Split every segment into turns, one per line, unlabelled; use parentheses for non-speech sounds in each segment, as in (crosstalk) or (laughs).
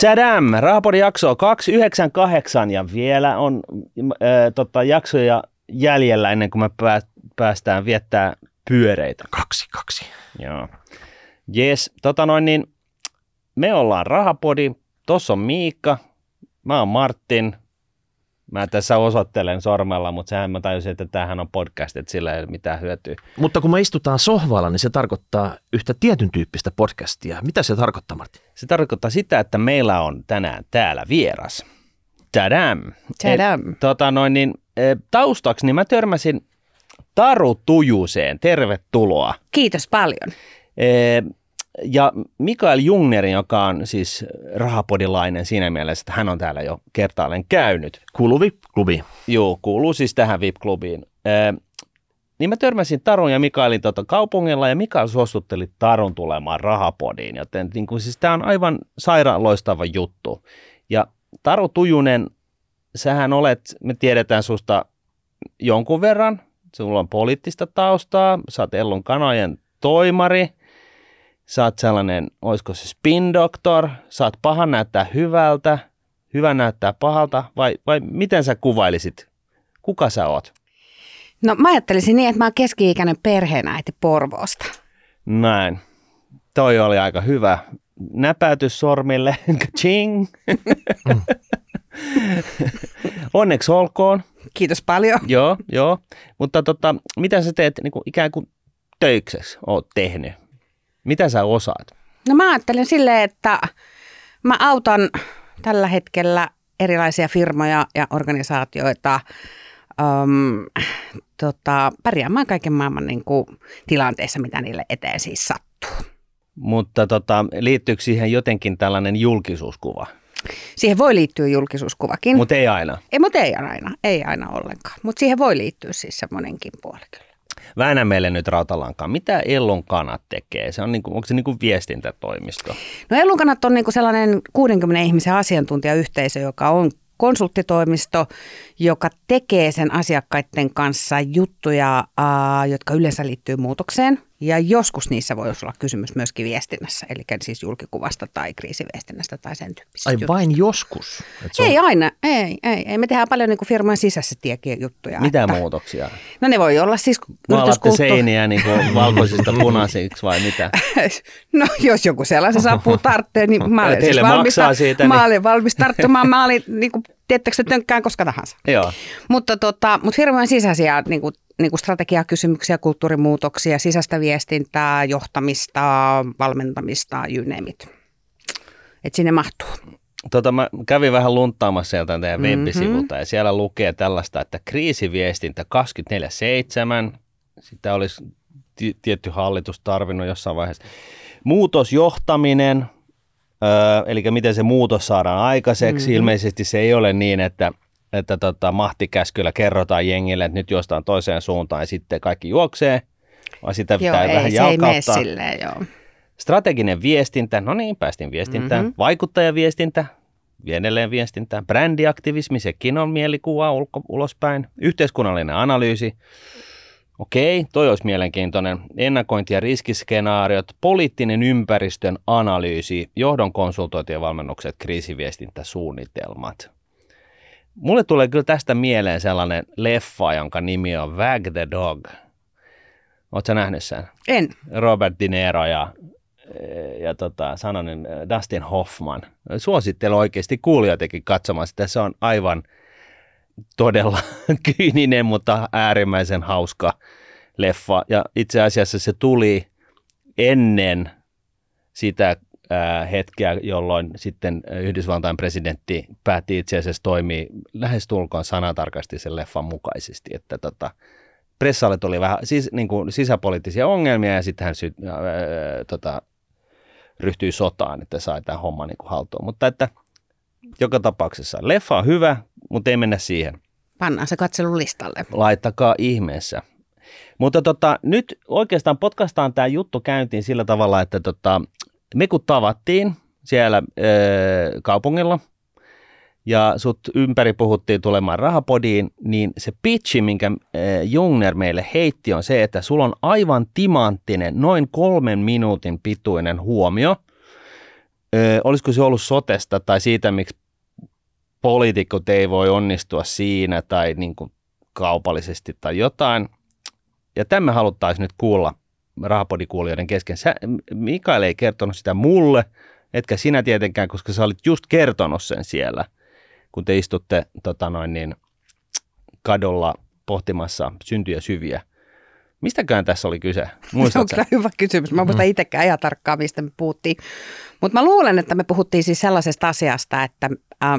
Tadam! Rahapodin jakso 298 ja vielä on äh, tota, jaksoja jäljellä ennen kuin me päästään viettää pyöreitä.
Kaksi, kaksi.
Joo. Jes, tota noin niin, me ollaan Rahapodi, tossa on Miikka, mä oon Martin, Mä tässä osoittelen sormella, mutta sehän mä tajusin, että tämähän on podcast, että sillä ei ole mitään hyötyä.
Mutta kun me istutaan sohvalla, niin se tarkoittaa yhtä tietyn tyyppistä podcastia. Mitä se tarkoittaa, Martti?
Se tarkoittaa sitä, että meillä on tänään täällä vieras. Tadam!
Tadam!
Et, tota noin, niin, e, taustaksi niin mä törmäsin Taru Tujuseen. Tervetuloa.
Kiitos paljon.
E, ja Mikael Jungnerin, joka on siis rahapodilainen siinä mielessä, että hän on täällä jo kertaalleen käynyt.
Kuuluu VIP-klubiin.
Joo, kuuluu siis tähän VIP-klubiin. Ee, niin mä törmäsin Tarun ja Mikaelin tota kaupungilla ja Mikael suostutteli Tarun tulemaan rahapodiin, joten niin kuin, siis tämä on aivan sairaan loistava juttu. Ja Taru Tujunen, sähän olet, me tiedetään susta jonkun verran, sulla on poliittista taustaa, sä oot Ellun kanojen toimari – sä oot sellainen, olisiko se spin doctor, saat pahan näyttää hyvältä, hyvä näyttää pahalta, vai, vai miten sä kuvailisit? Kuka sä oot?
No mä ajattelisin niin, että mä oon keski-ikäinen perheenäiti Porvoosta.
Näin. Toi oli aika hyvä. Näpäytys sormille. (laughs) Ching. (laughs) Onneksi olkoon.
Kiitos paljon.
Joo, joo. Mutta tota, mitä sä teet niin kuin ikään kuin töikseksi oot tehnyt? Mitä sä osaat?
No mä ajattelen silleen, että mä autan tällä hetkellä erilaisia firmoja ja organisaatioita um, tota, pärjäämään kaiken maailman niin kuin, tilanteissa, mitä niille eteen siis sattuu.
Mutta tota, liittyykö siihen jotenkin tällainen julkisuuskuva?
Siihen voi liittyä julkisuuskuvakin.
Mutta ei aina?
Ei, mutta ei aina, ei aina ollenkaan. Mutta siihen voi liittyä siis semmoinenkin puoli kyllä.
Väännä meille nyt rautalankaan. Mitä Ellun kanat tekee? Se on niin kuin, onko se niin kuin viestintätoimisto?
No Ellun kanat on niin kuin sellainen 60 ihmisen asiantuntijayhteisö, joka on konsulttitoimisto, joka tekee sen asiakkaiden kanssa juttuja, jotka yleensä liittyy muutokseen – ja joskus niissä voi olla kysymys myöskin viestinnässä, eli siis julkikuvasta tai kriisiviestinnästä tai sen tyyppisistä
Ai jutusta. vain joskus?
Ei on... aina, ei, ei, ei. Me tehdään paljon niin kuin firmojen sisässä tiekin juttuja.
Mitä että... muutoksia?
No ne voi olla siis
Maalatte seiniä niin kuin valkoisista punaisiksi vai mitä? (laughs)
no jos joku sellaisen saapuu tartteen, niin mä olen, siis valmis, siitä, mä olen niin... valmis tarttumaan. Mä olin niin kuin, tiettäkö se tönkkään koska tahansa.
Joo.
Mutta, tota, mutta firmojen sisäisiä niin kuin, niin kuin strategiakysymyksiä, kulttuurimuutoksia, sisäistä viestintää, johtamista, valmentamista, you name it. Et sinne mahtuu.
Tota, mä kävin vähän lunttaamassa sieltä teidän mm-hmm. web-sivulta ja siellä lukee tällaista, että kriisiviestintä 24-7, sitä olisi t- tietty hallitus tarvinnut jossain vaiheessa. Muutosjohtaminen, öö, eli miten se muutos saadaan aikaiseksi. Mm-hmm. Ilmeisesti se ei ole niin, että että tota, mahtikäskyllä kerrotaan jengille, että nyt juostaan toiseen suuntaan ja sitten kaikki juoksee, vaan sitä pitää
joo,
vähän
ei,
jalkauttaa.
Se ei silleen, joo.
Strateginen viestintä, no niin, päästiin viestintään. Mm-hmm. Vaikuttajaviestintä, edelleen viestintään. Brändiaktivismi, sekin on mielikuva ulko, ulospäin. Yhteiskunnallinen analyysi, okei, toi olisi mielenkiintoinen. Ennakointi- ja riskiskenaariot, poliittinen ympäristön analyysi, johdon konsultointi ja valmennukset, kriisiviestintäsuunnitelmat. Mulle tulee kyllä tästä mieleen sellainen leffa, jonka nimi on Wag the Dog. Oletko nähnyt sen?
En.
Robert De Niro ja, ja tota, sanonin Dustin Hoffman. Suosittelen oikeasti kuulijoitakin katsomaan sitä. Se on aivan todella (laughs) kyyninen, mutta äärimmäisen hauska leffa. Ja itse asiassa se tuli ennen sitä hetkeä, jolloin sitten Yhdysvaltain presidentti päätti itse asiassa toimia lähestulkoon sanatarkasti sen leffan mukaisesti, että tota, pressalle tuli vähän siis, niin kuin sisäpoliittisia ongelmia ja sitten hän sy, ää, tota, ryhtyi sotaan, että sai tämän homman niin kuin haltuun. Mutta että joka tapauksessa leffa on hyvä, mutta ei mennä siihen.
Pannaan se katselulistalle.
Laittakaa ihmeessä. Mutta tota, nyt oikeastaan podcastaan tämä juttu käyntiin sillä tavalla, että tota, me kun tavattiin siellä ö, kaupungilla ja sut ympäri puhuttiin tulemaan rahapodiin, niin se pitchi, minkä Jungner meille heitti, on se, että sulla on aivan timanttinen, noin kolmen minuutin pituinen huomio, ö, olisiko se ollut sotesta tai siitä, miksi poliitikot ei voi onnistua siinä tai niin kuin kaupallisesti tai jotain. Ja tämä haluttaisiin nyt kuulla rahapodikuulijoiden kesken. Sä, Mikael ei kertonut sitä mulle, etkä sinä tietenkään, koska sä olit just kertonut sen siellä, kun te istutte tota noin niin, kadolla pohtimassa syntyjä syviä. Mistäkään tässä oli kyse?
Se on kyllä hyvä kysymys. Mä muistan mm. itsekään ihan tarkkaan, mistä me puhuttiin. Mutta mä luulen, että me puhuttiin siis sellaisesta asiasta, että äh,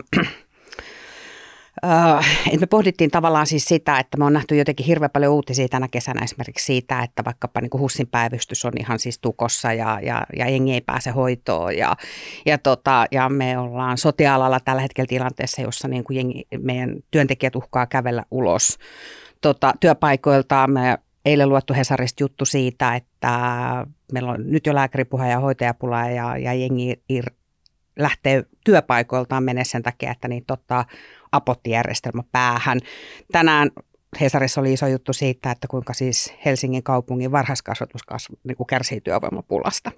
Et me pohdittiin tavallaan siis sitä, että me on nähty jotenkin hirveän paljon uutisia tänä kesänä esimerkiksi siitä, että vaikkapa niin kuin HUSin päivystys on ihan siis tukossa ja, ja, ja jengi ei pääse hoitoon ja, ja, tota, ja me ollaan sotialalla tällä hetkellä tilanteessa, jossa niin kuin jengi, meidän työntekijät uhkaa kävellä ulos tota, työpaikoilta. Me eilen luettu Hesarista juttu siitä, että meillä on nyt jo lääkäripuha ja hoitajapula ja, ja jengi ir, lähtee työpaikoiltaan menee sen takia, että niitä ottaa apottijärjestelmä päähän. Tänään Hesarissa oli iso juttu siitä, että kuinka siis Helsingin kaupungin varhaiskasvatus niin kärsii työvoimapulasta.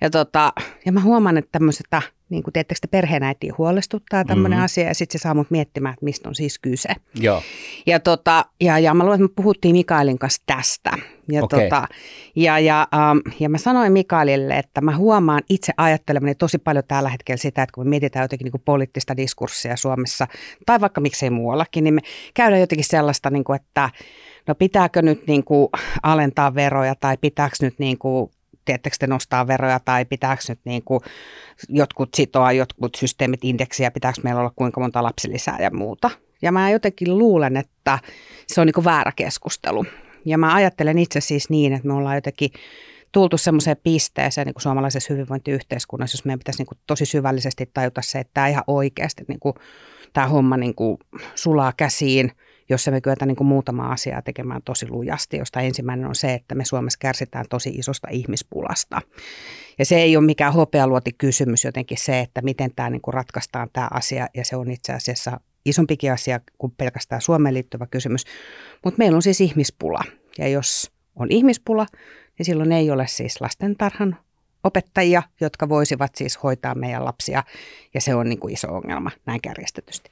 Ja, tota, ja mä huomaan, että tämmöisestä niin kuin teettekö te perheenäitiä huolestuttaa tämmöinen mm-hmm. asia ja sitten se saa mut miettimään, että mistä on siis kyse.
Joo.
Ja, tota, ja, ja mä luulen, että me puhuttiin Mikaelin kanssa tästä. Ja, okay. tota, ja, ja, um, ja mä sanoin Mikaelille, että mä huomaan itse ajattelemani tosi paljon tällä hetkellä sitä, että kun me mietitään jotenkin niin kuin poliittista diskurssia Suomessa, tai vaikka miksei muuallakin, niin me käydään jotenkin sellaista, niin kuin, että no pitääkö nyt niin kuin alentaa veroja tai pitääkö nyt niin kuin teettekö te nostaa veroja tai pitääkö nyt niin kuin jotkut sitoa jotkut systeemit indeksiä, pitääkö meillä olla kuinka monta lapsilisää ja muuta. Ja mä jotenkin luulen, että se on niin kuin väärä keskustelu. Ja mä ajattelen itse siis niin, että me ollaan jotenkin tultu semmoiseen pisteeseen niin kuin suomalaisessa hyvinvointiyhteiskunnassa, jos meidän pitäisi niin kuin tosi syvällisesti tajuta se, että tämä ihan oikeasti niin kuin, tämä homma niin kuin sulaa käsiin – jos me kyetä niin muutama asiaa tekemään tosi lujasti, josta ensimmäinen on se, että me Suomessa kärsitään tosi isosta ihmispulasta. Ja se ei ole mikään hopealuoti kysymys jotenkin se, että miten tämä niin kuin ratkaistaan tämä asia, ja se on itse asiassa isompikin asia kuin pelkästään Suomeen liittyvä kysymys. Mutta meillä on siis ihmispula, ja jos on ihmispula, niin silloin ei ole siis lastentarhan opettajia, jotka voisivat siis hoitaa meidän lapsia, ja se on niin kuin iso ongelma näin kärjestetysti.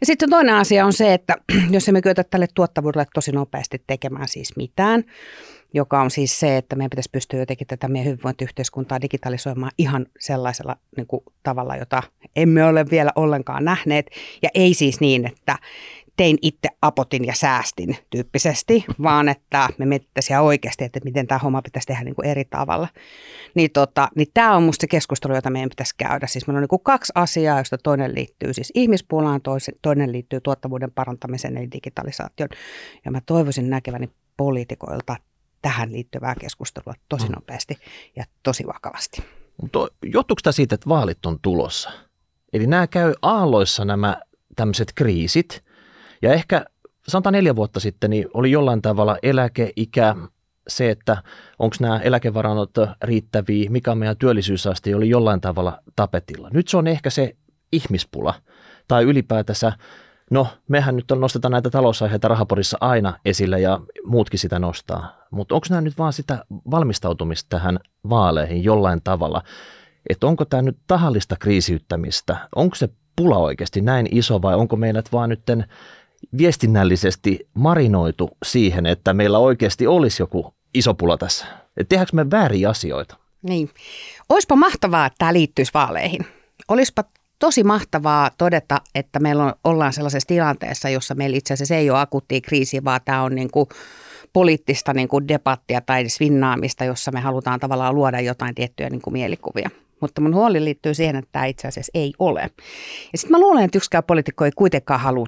Ja sitten toinen asia on se, että (clears throat) jos emme kyetä tälle tuottavuudelle tosi nopeasti tekemään siis mitään, joka on siis se, että meidän pitäisi pystyä jotenkin tätä meidän hyvinvointiyhteiskuntaa digitalisoimaan ihan sellaisella niin kuin, tavalla, jota emme ole vielä ollenkaan nähneet. Ja ei siis niin, että tein itse apotin ja säästin tyyppisesti, vaan että me mietittäisiin oikeasti, että miten tämä homma pitäisi tehdä niin kuin eri tavalla. Niin, tota, niin tämä on musta se keskustelu, jota meidän pitäisi käydä. Siis meillä on niin kuin kaksi asiaa, joista toinen liittyy siis ihmispulaan, toinen liittyy tuottavuuden parantamiseen eli digitalisaation. Ja mä toivoisin näkeväni poliitikoilta tähän liittyvää keskustelua tosi mm. nopeasti ja tosi vakavasti.
Mutta johtuuko tämä siitä, että vaalit on tulossa? Eli nämä käy aalloissa nämä tämmöiset kriisit – ja ehkä sanotaan neljä vuotta sitten niin oli jollain tavalla eläkeikä, se, että onko nämä eläkevarannot riittäviä, mikä on meidän työllisyysaste, oli jollain tavalla tapetilla. Nyt se on ehkä se ihmispula. Tai ylipäätänsä, no mehän nyt on nostetaan näitä talousaiheita rahapodissa aina esille ja muutkin sitä nostaa, mutta onko nämä nyt vaan sitä valmistautumista tähän vaaleihin jollain tavalla, että onko tämä nyt tahallista kriisiyttämistä, onko se pula oikeasti näin iso vai onko meidät vaan nytten viestinnällisesti marinoitu siihen, että meillä oikeasti olisi joku iso pula tässä? Et tehdäänkö me väärin asioita?
Niin. Olisipa mahtavaa, että tämä liittyisi vaaleihin. Olisipa tosi mahtavaa todeta, että meillä on, ollaan sellaisessa tilanteessa, jossa meillä itse asiassa ei ole akuuttia kriisiä, vaan tämä on niin kuin poliittista niin kuin debattia tai svinnaamista, jossa me halutaan tavallaan luoda jotain tiettyjä niin kuin mielikuvia. Mutta mun huoli liittyy siihen, että tämä itse asiassa ei ole. Ja sitten mä luulen, että yksikään poliitikko ei kuitenkaan halua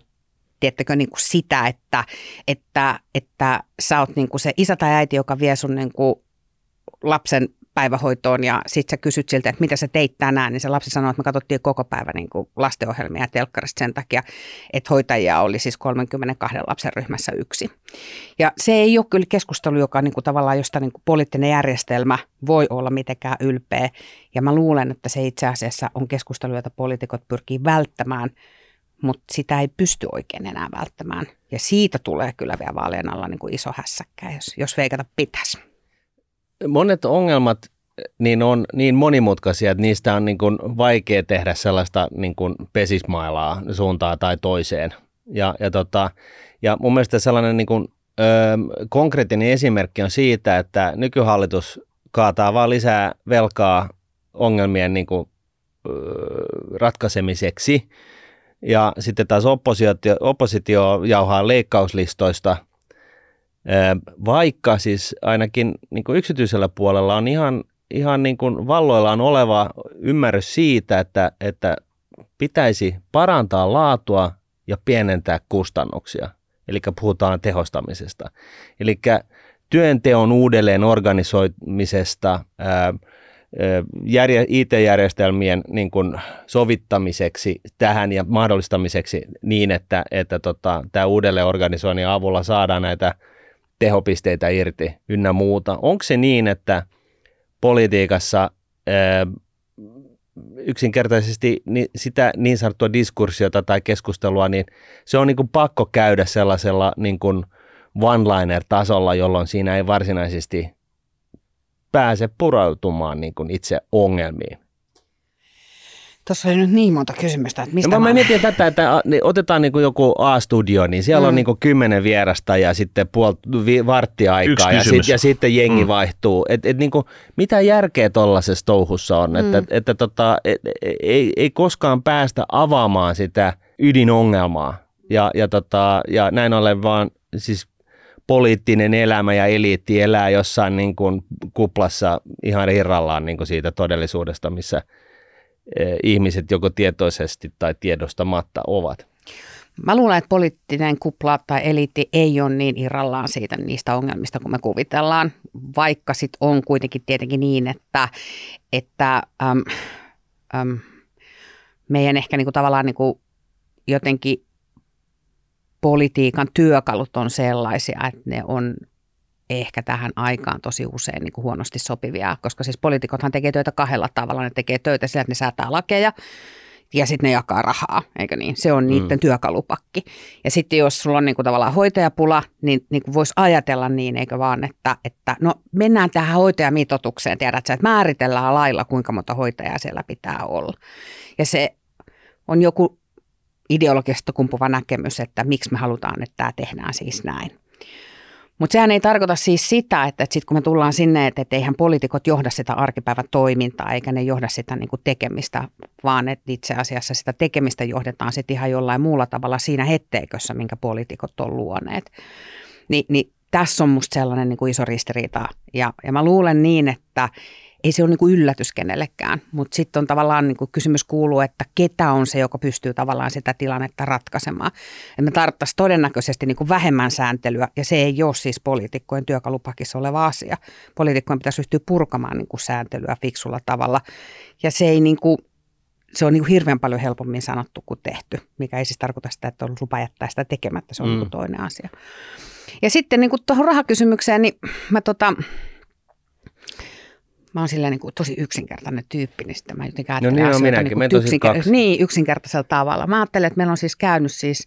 tiettäkö, niin kuin sitä, että, että, että sä oot niin kuin se isä tai äiti, joka vie sun niin kuin lapsen päivähoitoon ja sit sä kysyt siltä, että mitä sä teit tänään, niin se lapsi sanoo, että me katsottiin koko päivä niin kuin lastenohjelmia telkkarista sen takia, että hoitajia oli siis 32 lapsen ryhmässä yksi. Ja se ei ole kyllä keskustelu, joka niin kuin tavallaan josta niin kuin poliittinen järjestelmä voi olla mitenkään ylpeä. Ja mä luulen, että se itse asiassa on keskustelu, jota poliitikot pyrkii välttämään – mutta sitä ei pysty oikein enää välttämään. Ja siitä tulee kyllä vielä vaalien alla niin kuin iso hässäkkä, jos, jos veikata pitäisi.
Monet ongelmat niin on niin monimutkaisia, että niistä on niin kuin vaikea tehdä sellaista niin kuin pesismailaa suuntaan tai toiseen. Ja, ja, tota, ja mun mielestä sellainen niin kuin, ö, konkreettinen esimerkki on siitä, että nykyhallitus kaataa vaan lisää velkaa ongelmien niin kuin, ö, ratkaisemiseksi. Ja sitten taas oppositio, oppositio jauhaa leikkauslistoista, vaikka siis ainakin niin kuin yksityisellä puolella on ihan ihan niin kuin valloillaan oleva ymmärrys siitä, että, että pitäisi parantaa laatua ja pienentää kustannuksia. Eli puhutaan tehostamisesta. Eli työnteon uudelleen organisoimisesta, IT-järjestelmien niin kuin sovittamiseksi tähän ja mahdollistamiseksi niin, että, että tota, tämä uudelleen organisoinnin avulla saadaan näitä tehopisteitä irti ynnä muuta. Onko se niin, että politiikassa yksinkertaisesti sitä niin sanottua diskurssiota tai keskustelua, niin se on niin kuin pakko käydä sellaisella niin kuin one-liner-tasolla, jolloin siinä ei varsinaisesti pääse purautumaan niin kuin itse ongelmiin.
Tuossa oli nyt niin monta kysymystä, että mistä
no, mä, mä mietin tätä, että niin otetaan niin kuin joku A-studio, niin siellä mm. on niin kuin kymmenen vierasta ja sitten puol, vi, varttiaikaa ja, sit, ja sitten jengi mm. vaihtuu. Et, et niin kuin, mitä järkeä tuollaisessa touhussa on, mm. että, että tota, et, ei, ei koskaan päästä avaamaan sitä ydinongelmaa. Ja, ja, tota, ja näin ollen vaan siis poliittinen elämä ja eliitti elää jossain niin kuin kuplassa ihan irrallaan niin kuin siitä todellisuudesta, missä – Eh, ihmiset joko tietoisesti tai tiedostamatta ovat.
Mä luulen, että poliittinen kupla tai eliitti ei ole niin irrallaan siitä niistä ongelmista, kun me kuvitellaan, vaikka sit on kuitenkin tietenkin niin, että, että äm, äm, meidän ehkä niinku tavallaan niinku jotenkin politiikan työkalut on sellaisia, että ne on ehkä tähän aikaan tosi usein niin kuin huonosti sopivia, koska siis poliitikothan tekee töitä kahdella tavalla. Ne tekee töitä sillä, että ne säätää lakeja ja sitten ne jakaa rahaa, eikö niin? Se on niiden mm. työkalupakki. Ja sitten jos sulla on niin kuin tavallaan hoitajapula, niin, niin kuin voisi ajatella niin, eikö vaan, että, että no mennään tähän hoitajamitoitukseen, tiedät sä, että määritellään lailla, kuinka monta hoitajaa siellä pitää olla. Ja se on joku ideologista kumpuva näkemys, että miksi me halutaan, että tämä tehdään siis näin. Mutta sehän ei tarkoita siis sitä, että, että sitten kun me tullaan sinne, että, että eihän poliitikot johda sitä arkipäivän toimintaa eikä ne johda sitä niin kuin tekemistä, vaan että itse asiassa sitä tekemistä johdetaan sitten ihan jollain muulla tavalla siinä hetteikössä, minkä poliitikot on luoneet. Ni, niin tässä on musta sellainen niin kuin iso ristiriita ja, ja mä luulen niin, että ei se ole niin yllätys kenellekään, mutta sitten on tavallaan niin kysymys kuuluu, että ketä on se, joka pystyy tavallaan sitä tilannetta ratkaisemaan. Ja me tarvittaisiin todennäköisesti niin vähemmän sääntelyä ja se ei ole siis poliitikkojen työkalupakissa oleva asia. Poliitikkojen pitäisi ryhtyä purkamaan niin sääntelyä fiksulla tavalla ja se ei niin kuin, se on niin hirveän paljon helpommin sanottu kuin tehty, mikä ei siis tarkoita sitä, että on lupa jättää sitä tekemättä, se on mm. niin toinen asia. Ja sitten niin tuohon rahakysymykseen, niin mä tota, Mä oon sillä niin kuin tosi yksinkertainen tyyppi, niin sitten mä jotenkin
ajattelen no niin, asioita
niin,
kuin
yksinker- niin, yksinkertaisella tavalla. Mä ajattelen, että meillä on siis käynyt siis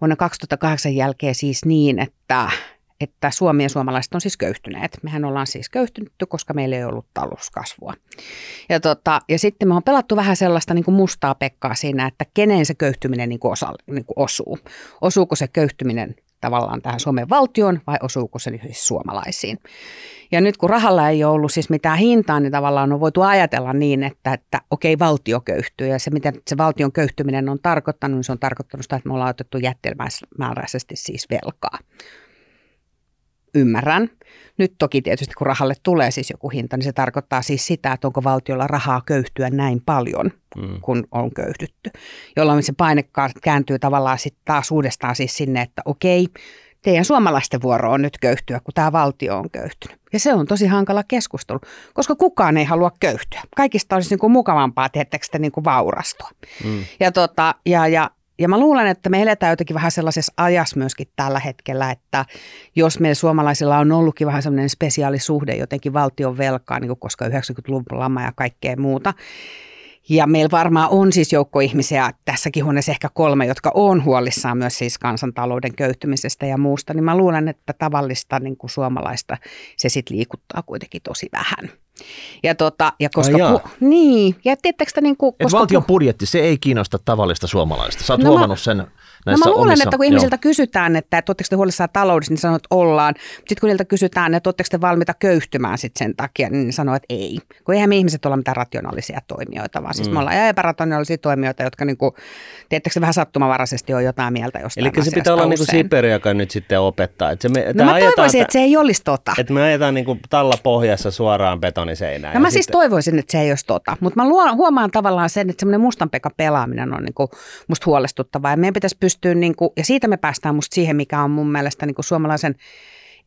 vuonna 2008 jälkeen siis niin, että, että Suomi ja suomalaiset on siis köyhtyneet. Mehän ollaan siis köyhtynyt, koska meillä ei ollut talouskasvua. Ja, tota, ja sitten me on pelattu vähän sellaista niin kuin mustaa pekkaa siinä, että kenen se köyhtyminen niin kuin osa, niin kuin osuu. Osuuko se köyhtyminen tavallaan tähän Suomen valtioon vai osuuko se siis suomalaisiin. Ja nyt kun rahalla ei ole ollut siis mitään hintaa, niin tavallaan on voitu ajatella niin, että, että okei, valtio köyhtyy. Ja se, mitä se valtion köyhtyminen on tarkoittanut, niin se on tarkoittanut sitä, että me ollaan otettu jättiläismääräisesti siis velkaa. Ymmärrän. Nyt toki tietysti kun rahalle tulee siis joku hinta, niin se tarkoittaa siis sitä, että onko valtiolla rahaa köyhtyä näin paljon, mm. kun on köyhdytty. Jolloin se paine kääntyy tavallaan sitten taas uudestaan siis sinne, että okei, teidän suomalaisten vuoro on nyt köyhtyä, kun tämä valtio on köyhtynyt. Ja se on tosi hankala keskustelu, koska kukaan ei halua köyhtyä. Kaikista olisi niin kuin mukavampaa, tietääkö niin kuin vaurastua. Mm. Ja, tota, ja, ja, ja mä luulen, että me eletään jotenkin vähän sellaisessa ajassa myöskin tällä hetkellä, että jos meillä suomalaisilla on ollutkin vähän sellainen spesiaalisuhde jotenkin valtion velkaa, niin kuin koska 90-luvun lama ja kaikkea muuta, ja meillä varmaan on siis joukko ihmisiä, tässäkin huoneessa ehkä kolme, jotka on huolissaan myös siis kansantalouden köyhtymisestä ja muusta, niin mä luulen, että tavallista niin kuin suomalaista se sitten liikuttaa kuitenkin tosi vähän. Ja, tota, ja koska...
Ai
pu- niin, ja tiedättekö niin kuin,
Et valtion budjetti, se ei kiinnosta tavallista suomalaista. Sä oot
No mä-
huomannut sen
No
näissä
mä luulen,
omissa,
että kun ihmisiltä kysytään, että, että oletteko te huolissaan taloudesta, niin sanoo, että ollaan. Sitten kun niiltä kysytään, että oletteko te valmiita köyhtymään sit sen takia, niin sanoo, että ei. Kun eihän me ihmiset olla mitään rationaalisia toimijoita, vaan siis mm. me ollaan ihan epärationaalisia toimijoita, jotka niin kuin, tiedättekö se vähän sattumanvaraisesti on jotain mieltä jostain
Eli se pitää olla niin
usein.
Siperi, joka nyt sitten opettaa. Että se me,
No mä toivoisin,
tä-
että se ei olisi tota.
että me ajetaan niin kuin talla pohjassa suoraan betoniseinään.
No
ja
mä siis
sitten-
toivoisin, että se ei olisi tota, mutta mä huomaan tavallaan sen, että semmoinen mustan pelaaminen on niinku musta huolestuttavaa ja meidän pitäisi pystyä, niinku, ja siitä me päästään musta siihen, mikä on mun mielestä niinku suomalaisen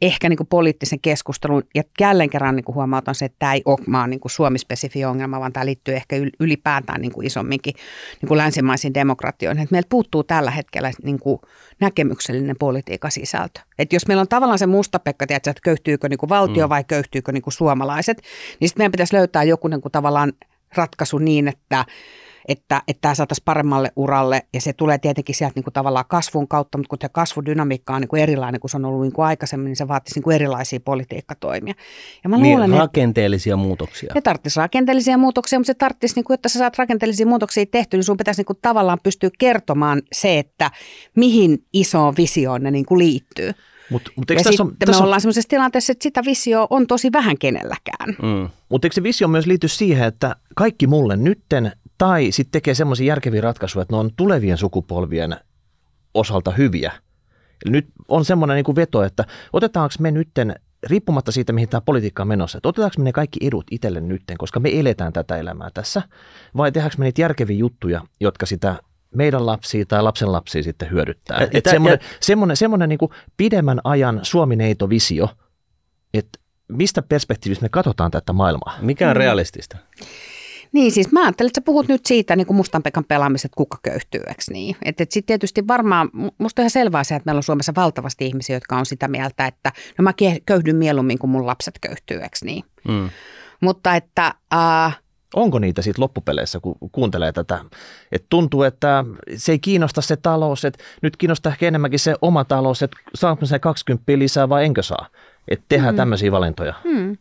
ehkä niinku poliittisen keskustelun, ja jälleen kerran niinku huomautan se, että tämä ei ole maan niinku Suomi-spesifi ongelma, vaan tämä liittyy ehkä yl- ylipäätään niinku isomminkin niinku länsimaisiin demokratioihin. Et meiltä puuttuu tällä hetkellä niinku näkemyksellinen politiikan sisältö. Et jos meillä on tavallaan se musta pekka, tiedätkö, että köyhtyykö niinku valtio mm. vai köyhtyykö niinku suomalaiset, niin sitten meidän pitäisi löytää joku niinku tavallaan ratkaisu niin, että että, että tämä saataisiin paremmalle uralle ja se tulee tietenkin sieltä niin kuin tavallaan kasvun kautta, mutta kun se kasvudynamiikka on niin kuin erilainen kuin se on ollut niin kuin aikaisemmin, niin se vaatisi niin kuin erilaisia politiikkatoimia. Ja mä
niin,
luulen, että
rakenteellisia muutoksia.
ne tarvitsisi rakenteellisia muutoksia, mutta se tarvitsisi, niin kuin, että sä saat rakenteellisia muutoksia tehty, niin sun pitäisi niin kuin, tavallaan pystyä kertomaan se, että mihin isoon visioon ne niin kuin, liittyy.
Mutta mut
Ja
tässä on,
me
tässä on,
ollaan sellaisessa tilanteessa, että sitä visioa on tosi vähän kenelläkään.
Mm.
mut eikö se visio myös liity siihen, että kaikki mulle nytten tai sitten tekee semmoisia järkeviä ratkaisuja, että ne on tulevien sukupolvien osalta hyviä. Eli nyt on semmoinen niin kuin veto, että otetaanko me nytten, riippumatta siitä, mihin tämä politiikka on menossa, että otetaanko me ne kaikki edut itselle nytten, koska me eletään tätä elämää tässä, vai tehdäänkö me niitä järkeviä juttuja, jotka sitä meidän lapsia tai lapsen lapsia sitten hyödyttää.
Ja-
Että
ja-
semmoinen, semmoinen, semmoinen niin pidemmän ajan Suomi-neito-visio, että mistä perspektiivistä me katsotaan tätä maailmaa.
Mikä on realistista?
Niin siis mä ajattelin, että sä puhut nyt siitä niin kuin mustan pekan pelaamisesta, että kuka köyhtyy, eikö niin? Että et sitten tietysti varmaan, mu- musta on ihan selvää se, että meillä on Suomessa valtavasti ihmisiä, jotka on sitä mieltä, että no mä köyhdyn mieluummin kuin mun lapset köyhtyy, eikö niin?
Mm.
Mutta että äh,
Onko niitä sitten loppupeleissä, kun kuuntelee tätä? Että tuntuu, että se ei kiinnosta se talous, että nyt kiinnostaa ehkä enemmänkin se oma talous, että saanko se 20 lisää vai enkö saa? Että tehdään mm. tämmöisiä valintoja.
hmm.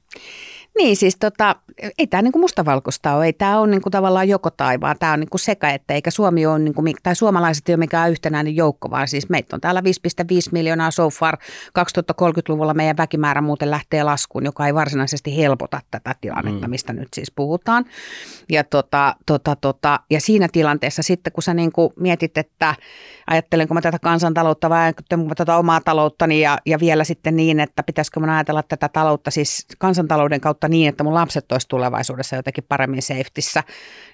Niin siis tota, ei tämä niinku mustavalkoista ole, ei tämä ole niinku tavallaan joko tai, vaan tämä on niinku sekä että, eikä Suomi ole, niinku, tai suomalaiset ei ole mikään yhtenäinen joukko, vaan siis meitä on täällä 5,5 miljoonaa so far. 2030-luvulla meidän väkimäärä muuten lähtee laskuun, joka ei varsinaisesti helpota tätä tilannetta, mistä nyt siis puhutaan. Ja, tota, tota, tota, ja siinä tilanteessa sitten, kun sä niinku mietit, että ajattelenko mä tätä kansantaloutta vai ajattelenko mä tätä omaa talouttani ja, ja vielä sitten niin, että pitäisikö mun ajatella tätä taloutta siis kansantalouden kautta niin, että mun lapset olisi tulevaisuudessa jotenkin paremmin safetyssä,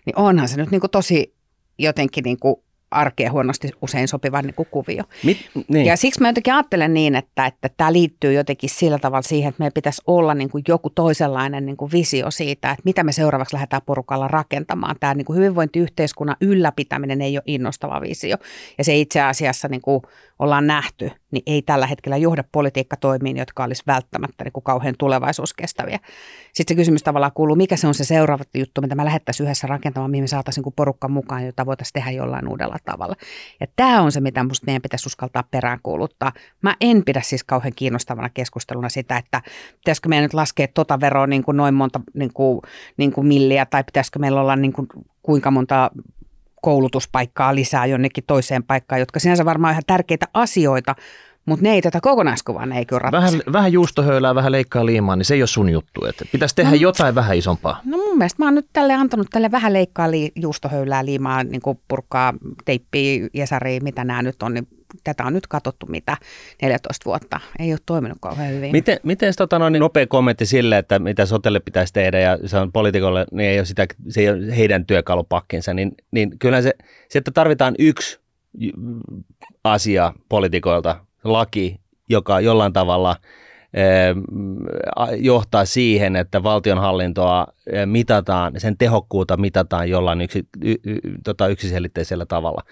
niin onhan se nyt niinku tosi jotenkin niinku arkeen huonosti usein sopiva niinku kuvio.
Mit, niin.
Ja siksi mä jotenkin ajattelen niin, että, että tämä liittyy jotenkin sillä tavalla siihen, että meidän pitäisi olla niin kuin joku toisenlainen niin kuin visio siitä, että mitä me seuraavaksi lähdetään porukalla rakentamaan. Tämä niin kuin hyvinvointiyhteiskunnan ylläpitäminen ei ole innostava visio. Ja se itse asiassa niin kuin ollaan nähty, niin ei tällä hetkellä johda politiikkatoimiin, jotka olisi välttämättä niin kuin kauhean tulevaisuuskestäviä. Sitten se kysymys tavallaan kuuluu, mikä se on se seuraava juttu, mitä me lähdettäisiin yhdessä rakentamaan, mihin me saataisiin niin porukka mukaan, jota voitaisiin tehdä jollain uudella tavalla. Ja tämä on se, mitä minusta meidän pitäisi uskaltaa peräänkuuluttaa. Mä en pidä siis kauhean kiinnostavana keskusteluna sitä, että pitäisikö meidän nyt laskea tota veroa niin kuin noin monta niin kuin, niin kuin milliä, tai pitäisikö meillä olla niin kuin, kuinka monta koulutuspaikkaa lisää jonnekin toiseen paikkaan, jotka sinänsä varmaan on ihan tärkeitä asioita, mutta ne ei tätä kokonaiskuvaa, ne ei kyllä ratkaise.
Vähän, vähän juustohöylää, vähän leikkaa liimaa, niin se ei ole sun juttu. Että pitäisi tehdä
No.
jotain vähän isompaa.
No mun mielestä mä oon nyt tälle antanut tälle vähän leikkaa li, juustohöylää, liimaa, niin kuin purkkaa, teippiä, jesariä, mitä nämä nyt on, niin tätä on nyt katsottu mitä 14 vuotta. Ei ole toiminut kauhean hyvin.
Miten, miten tota, no, niin nopea kommentti sille, että mitä sotelle pitäisi tehdä ja se on poliitikolle, niin ei ole, sitä, se ei ole heidän työkalupakkinsa, niin, niin kyllä se, se, että tarvitaan yksi asia poliitikoilta, laki, joka jollain tavalla johtaa siihen, että valtionhallintoa eh, mitataan, sen tehokkuutta mitataan jollain yksi, y, y, tota yksiselitteisellä tavalla.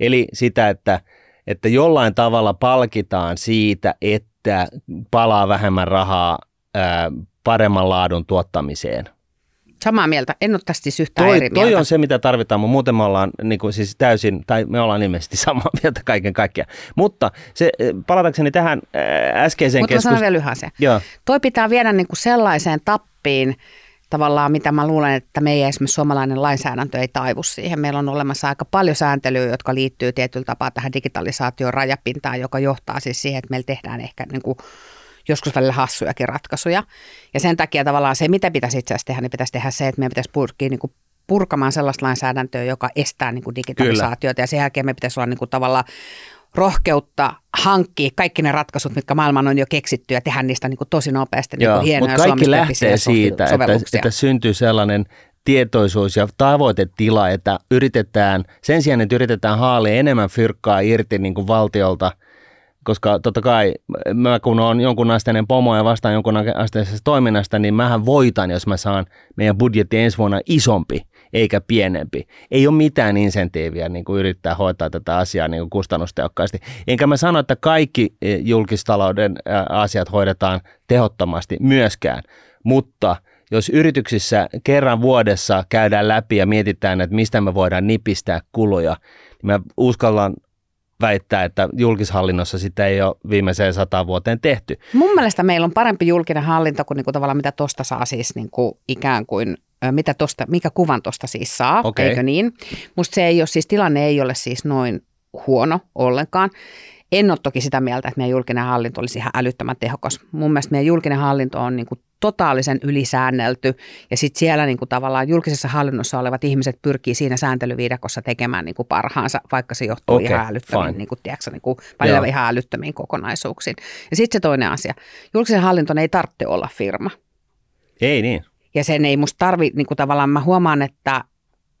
Eli sitä, että, että jollain tavalla palkitaan siitä, että palaa vähemmän rahaa ää, paremman laadun tuottamiseen.
Samaa mieltä, en ole tästä siis yhtään
Toi,
eri
toi
mieltä.
on se, mitä tarvitaan, mutta muuten me ollaan niin kuin, siis täysin, tai me ollaan ilmeisesti (laughs) samaa mieltä kaiken kaikkiaan. Mutta se, palatakseni tähän äskeiseen
Mutta mä sanon
keskusteluun.
vielä yhä se.
Joo,
Toi pitää viedä niin kuin sellaiseen tappiin, tavallaan, mitä mä luulen, että meidän esimerkiksi suomalainen lainsäädäntö ei taivu siihen. Meillä on olemassa aika paljon sääntelyä, jotka liittyy tietyllä tapaa tähän digitalisaation rajapintaan, joka johtaa siis siihen, että meillä tehdään ehkä niin kuin joskus välillä hassujakin ratkaisuja. Ja sen takia tavallaan se, mitä pitäisi itse asiassa tehdä, niin pitäisi tehdä se, että meidän pitäisi purkia niin kuin purkamaan sellaista lainsäädäntöä, joka estää niin kuin digitalisaatiota. Kyllä. Ja sen jälkeen me pitäisi olla niin kuin tavallaan rohkeutta hankkia kaikki ne ratkaisut, mitkä maailman on jo keksitty ja tehdä niistä niin kuin tosi nopeasti
Joo,
niin kuin hienoja
mutta kaikki lähtee siitä, että, että syntyy sellainen tietoisuus ja tavoitetila, että yritetään, sen sijaan, että yritetään haalia enemmän fyrkkaa irti niin kuin valtiolta – koska totta kai mä kun on jonkun asteinen pomo ja vastaan jonkun asteisesta toiminnasta, niin mähän voitan, jos mä saan meidän budjetti ensi vuonna isompi eikä pienempi. Ei ole mitään insentiiviä niin kuin yrittää hoitaa tätä asiaa niin kuin kustannustehokkaasti. Enkä mä sano, että kaikki e, julkistalouden asiat hoidetaan tehottomasti myöskään, mutta jos yrityksissä kerran vuodessa käydään läpi ja mietitään, että mistä me voidaan nipistää kuluja, niin mä uskallan väittää, että julkishallinnossa sitä ei ole viimeiseen sata vuoteen tehty.
Mun mielestä meillä on parempi julkinen hallinto kuin, niin kuin tavallaan mitä tuosta saa siis niin kuin ikään kuin mitä tosta, mikä kuvan tuosta siis saa, okay. eikö niin? Musta se ei ole, siis tilanne ei ole siis noin huono ollenkaan. En ole toki sitä mieltä, että meidän julkinen hallinto olisi ihan älyttömän tehokas. Mun mielestä meidän julkinen hallinto on niin kuin totaalisen ylisäännelty ja sitten siellä niin kuin tavallaan julkisessa hallinnossa olevat ihmiset pyrkii siinä sääntelyviidakossa tekemään niin kuin parhaansa, vaikka se johtuu okay, ihan älyttömiin, niin kuin, tiedätkö, niin kuin, välillä ihan älyttömiin kokonaisuuksiin. Ja sitten se toinen asia, julkisen hallinton ei tarvitse olla firma.
Ei niin.
Ja sen ei musta tarvi, niin kuin tavallaan mä huomaan, että